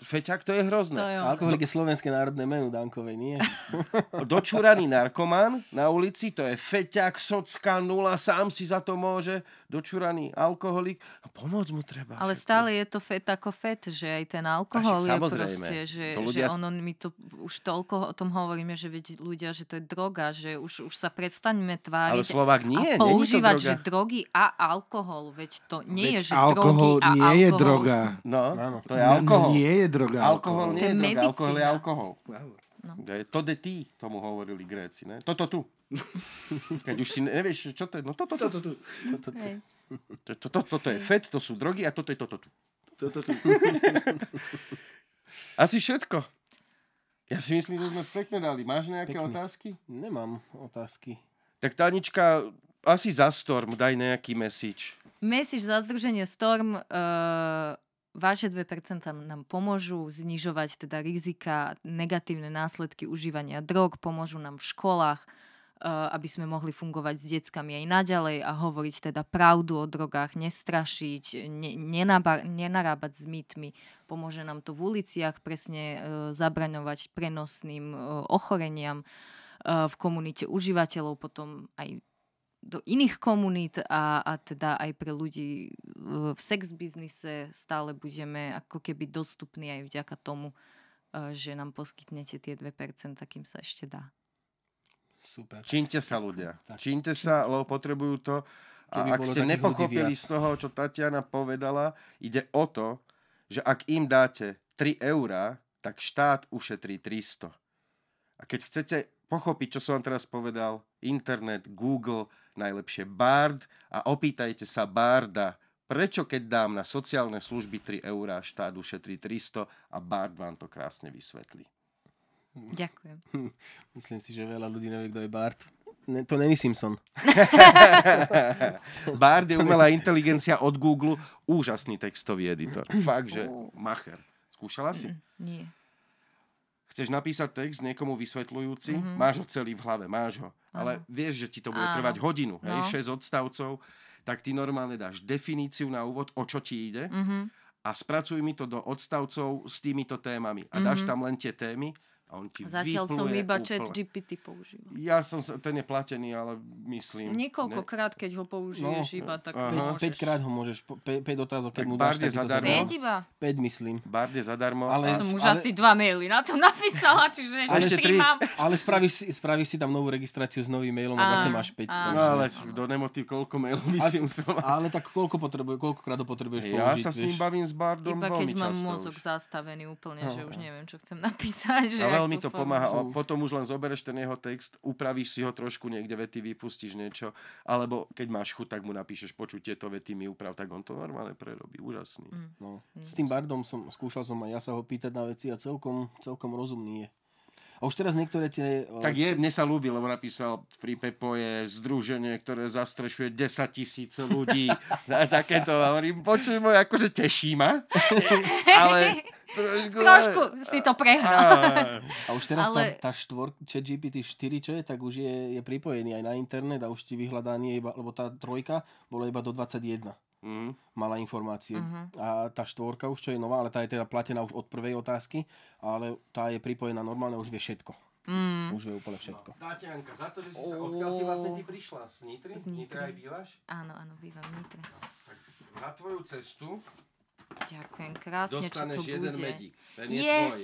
Feťák to je hrozné. to je on. Alkoholik je slovenské národné meno Dankovej, nie? Dočúraný narkoman na ulici, to je feťák, socka, nula, sám si za to môže. Dočúraný alkoholik, no pomôcť mu treba. Ale však. stále je to fet ako fet, že aj ten alkohol je samozrejme. proste, že, To že ľudia s- ono, my to už toľko o tom hovoríme, že veď ľudia, že to je droga, že už, už sa prestaňme tváriť Ale Slovák nie, a není to používať, droga. že drogy a alkohol, veď to nie Veď je, že alkohol drogy a nie je alkohol. droga. No, Áno. to je No, alkohol. nie je droga. Alkohol nie To je je droga, alkohol je alkohol. Áno. To je to de tí, tomu hovorili Gréci, ne? Toto tu. Keď už si nevieš, čo to je, no toto, toto, Toto. Toto, to, Hej. to, to, to, toto je FED, to sú drogy a toto je toto tu. Toto tu. Asi všetko. Ja si myslím, že sme pekne dali. Máš nejaké Pekne. otázky? Nemám otázky. Tak Tanička, asi za Storm daj nejaký message. Message za združenie Storm, uh, vaše 2% nám pomôžu znižovať teda rizika, negatívne následky užívania drog, pomôžu nám v školách, uh, aby sme mohli fungovať s deckami aj naďalej a hovoriť teda pravdu o drogách, nestrašiť, ne, nenaba, nenarábať s mýtmi. Pomôže nám to v uliciach presne uh, zabraňovať prenosným uh, ochoreniam v komunite užívateľov, potom aj do iných komunít a, a teda aj pre ľudí v sex biznise stále budeme ako keby dostupní aj vďaka tomu, eh, že nám poskytnete tie 2%, kým sa ešte dá. Super. Čínte sa ľudia. Tak, Čínte sa, lebo potrebujú to. A ak ste nepochopili z toho, čo Tatiana povedala, ide o to, že ak im dáte 3 eurá, tak štát ušetrí 300. A keď chcete pochopiť, čo som vám teraz povedal, internet, Google, najlepšie Bard a opýtajte sa Barda, prečo keď dám na sociálne služby 3 eurá, štát ušetrí 300 a Bard vám to krásne vysvetlí. Ďakujem. Myslím si, že veľa ľudí nevie, kto je Bart. Ne, to není Simpson. Bard je umelá inteligencia od Google, úžasný textový editor. Fakt, že macher. Skúšala si? Nie. Chceš napísať text niekomu vysvetľujúci, Mhm. máš ho celý v hlave, máš ho. Ale vieš, že ti to bude Áno. trvať hodinu, hej, No. 6 odstavcov, tak ty normálne dáš definíciu na úvod, o čo ti ide Mhm. a spracuj mi to do odstavcov s týmito témami. A dáš Mhm. tam len tie témy a on ti Zatiaľ som iba úplne. chat GPT používal. Ja som, ten je platený, ale myslím... Niekoľkokrát, keď ho použiješ No, iba, tak aha. Môžeš. 5 krát ho môžeš, 5 otázok, keď Tak mu dáš, je tak ti to zadarmo. zadarmo. Päť iba. 5 myslím. Bard je zadarmo. Ale- a Som už ale- asi dva maily na to napísala, čiže A ešte. Ale spravíš si, spravíš si tam novú registráciu s novým mailom a zase Áno, máš 5. áno. No ale kto nemotív, koľko mailov by A- si musel mať. Ale tak koľko potrebuje, koľkokrát ho potrebuješ Ja použiť, sa s ním bavím s Bardom Iba keď mám mozog zastavený úplne, že už neviem, čo chcem napísať. Že A veľmi to pomáha. A potom už len zobereš ten jeho text, upravíš si ho trošku niekde, vety vypustíš niečo, alebo keď máš chuť, tak mu napíšeš počuť tieto vety mi uprav, tak on to normálne prerobí. Úžasný. Mm. No. S tým Bardom som, skúšal som aj ja sa ho pýtať na veci a celkom, celkom rozumný je. A už teraz niektoré tie... o, Tak je, mne sa ľúbi, lebo napísal Free Pepo je združenie, ktoré zastrešuje 10 tisíce ľudí. A takéto. Hovorím, počuj môj, akože teší ma, ale trošku... Trošku si to prehral. A už teraz Ale- tá, tá štvor, GPT 4, čo je, tak už je, je pripojený aj na internet a už ti vyhľadanie, iba, lebo tá trojka bola iba do 21. mm. Mala informácie. Mhm. A tá štvorka už, čo je nová, ale tá je teda platená už od prvej otázky, ale tá je pripojená normálne, už vie všetko. Mm. Už vie úplne všetko. Tatianka, za to, že si sa... Odkiaľ si vlastne ty prišla? Z Nitry? Z Nitry. Nitra aj bývaš? Áno, áno, bývam v Nitre. Tak za tvoju cestu Ďakujem krásne, čo dostaneš to jeden bude. medík. Ten je tvoj. Yes!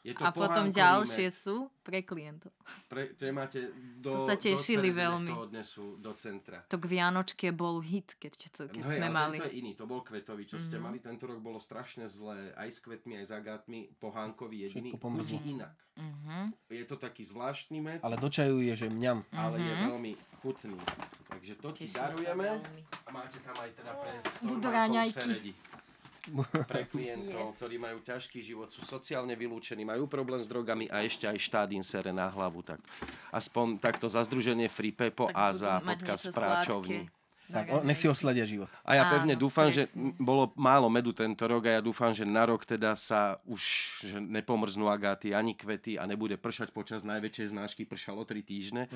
Je to A potom ďalšie med. sú pre klientov. Pre, ktoré máte do, To sa tešili do veľmi. To odnesú do centra. To k Vianočke bol hit, keď, to, keď No hej, sme ale mali. tento je iný, to bol kvetový, čo ste Mhm. mali. Tento rok bolo strašne zlé, aj s kvetmi, aj s agátmi, pohánkový jediný. Chutí inak. Mhm. Je to taký zvláštny med, Ale do čaju je, že mňam. ale je Mhm. veľmi chutný. Takže to ti Teším sa darujeme. A máte tam aj teda pre Budú raňajky. Pre klientov, Yes. ktorí majú ťažký život, sú sociálne vylúčení, majú problém s drogami a ešte aj štát im sere na hlavu. Tak aspoň takto za združenie Free Pepo Tak a za podcast Práčovní. Tak o, nech si osladia život. A ja pevne Áno, dúfam, že presne. m, bolo málo medu tento rok a ja dúfam, že na rok teda sa už že nepomrznú agáty ani kvety a nebude pršať počas najväčšej znášky, pršalo 3 týždne.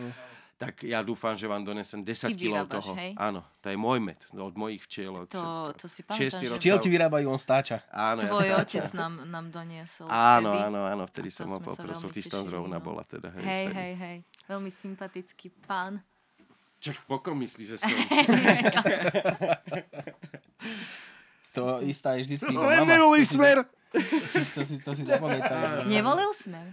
Tak ja dúfam, že vám donesem 10 Ty kg toho. hej? Áno, to je môj med od mojich včielok. To, všetko. to si pamätám, že Včielky vyrábajú, on stáča. Áno, ja tvoj stáčam. otec nám, nám doniesol. Áno, vtedy. áno, áno, vtedy som ho poprosil. Ty si tam zrovna no. bola teda. Hej, Hej, hej, hej. Veľmi sympatický pán. Čak, pokom myslíš, že som? To istá je vždycky iba mama. si- smer! To si, to si, to si zapamätaj. Nevolil smer?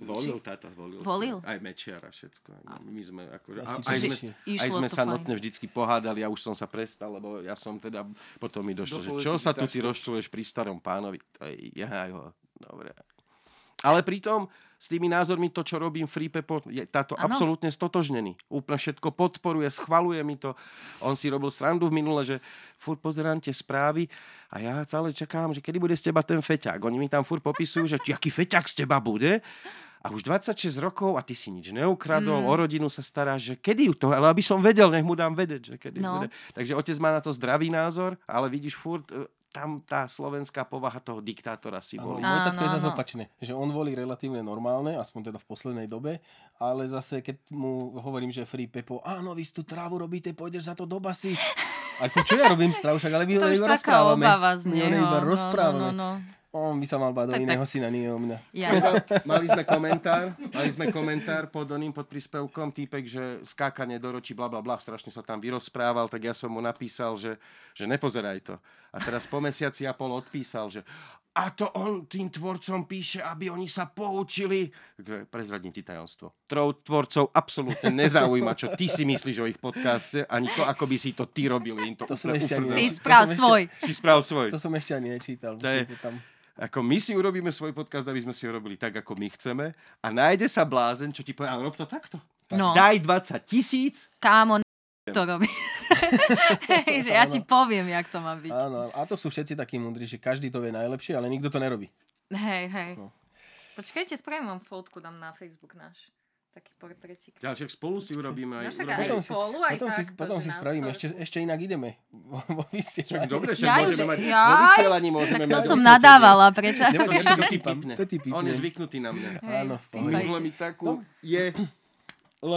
Volil táta, volil. Volil? som. Aj Mečiar a všetko. My sme akože... Aj tiež- sme, aj išlo sme sa fajn. notne vždycky pohádali, ja už som sa prestal, lebo ja som teda, potom mi došlo, Do že čo sa tu ty rozčuluješ pri starom pánovi? To je, ja ho, dobre. Ale pritom s tými názormi to, čo robím Free Pepo, je táto Áno. absolútne stotožnený. Úplne všetko podporuje, schvaluje mi to. On si robil srandu v minule, že furt pozerám tie správy a ja stále čakám, že kedy bude z teba ten feťák. Oni mi tam furt popisujú, že aký feťák z teba bude. A už 26 rokov a ty si nič neukradol, Mm. o rodinu sa staráš, že kedy ju to, ale aby som vedel, nech mu dám vedieť, že kedy No. bude. Takže otec má na to zdravý názor, ale vidíš furt, e, tam tá slovenská povaha toho diktátora si volí. môj tatko je zase opačné, že on volí relatívne normálne, aspoň teda v poslednej dobe, ale zase keď mu hovorím, že Free Pepo, áno, vy si tú trávu robíte, pôjdeš za to do basy. Ako čo ja robím však ale my To iba taká rozprávame. obava z neho. iba No, rozprávame. No, no, no. On by sa mal báť o Tak, iného syna, nie o mňa. Ja. Mali sme komentár, mali sme komentár pod oným, pod príspevkom, týpek, že skákanie do ročí, bla bla bla, strašne sa tam vyrozprával, tak ja som mu napísal, že, že nepozeraj to. A teraz po mesiaci a pol odpísal, že a to on tým tvorcom píše, aby oni sa poučili. Prezradím ti tajomstvo. Trov tvorcov absolútne nezaujíma, čo ty si myslíš o ich podcaste, ani to, ako by si to ty robil. Im to, To som úplne ešte ani uprdelo. Si sprav svoj. Si sprav svoj. To som ešte ani nečítal. To je- to tam... Ako my si urobíme svoj podcast, aby sme si ho robili tak, ako my chceme a nájde sa blázen, čo ti povie, ale rob to takto. No. Daj 20 tisíc. Kámo, to robí. Hej, že ja ti poviem, jak to má byť. Áno, a to sú všetci takí múdri, že každý to vie najlepšie, ale nikto to nerobí. Hej, hej. No. Počkajte, spravím vám fotku, dám na Facebook náš. Taký portretík. Ja, však spolu si urobíme aj... No však urobíme- aj Potom si- spolu, aj Potom si, takto, potom že si spravíme, ešte, ešte inak ideme. Vo vysielaní. dobre, však môžeme že- mať... jaj. Vo vysielaní môžeme Tak to mať som nadávala, prečo? To ja to ti On je zvyknutý na mňa. Áno, v pohode. mi takú je... L.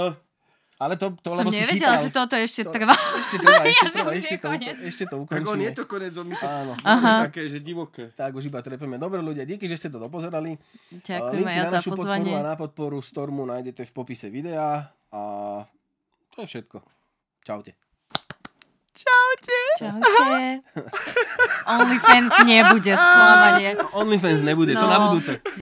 Ale to, to Som lebo si nevedela, chytal. že toto ešte To- trvá. Ešte trvá, ešte, že trvá, ešte, to, ešte to Tak ukončíme. on je to konec, on mi to... Áno. Aha. Aha. také, že divoké. Tak už iba trepeme. Dobre ľudia, díky, že ste to dopozerali. Ďakujem Linky aj ja na za našu podporu pozvanie. a na podporu Stormu nájdete v popise videa. A to je všetko. Čaute. Čaute. OnlyFans nebude sklamanie. OnlyFans nebude, to No. na budúce.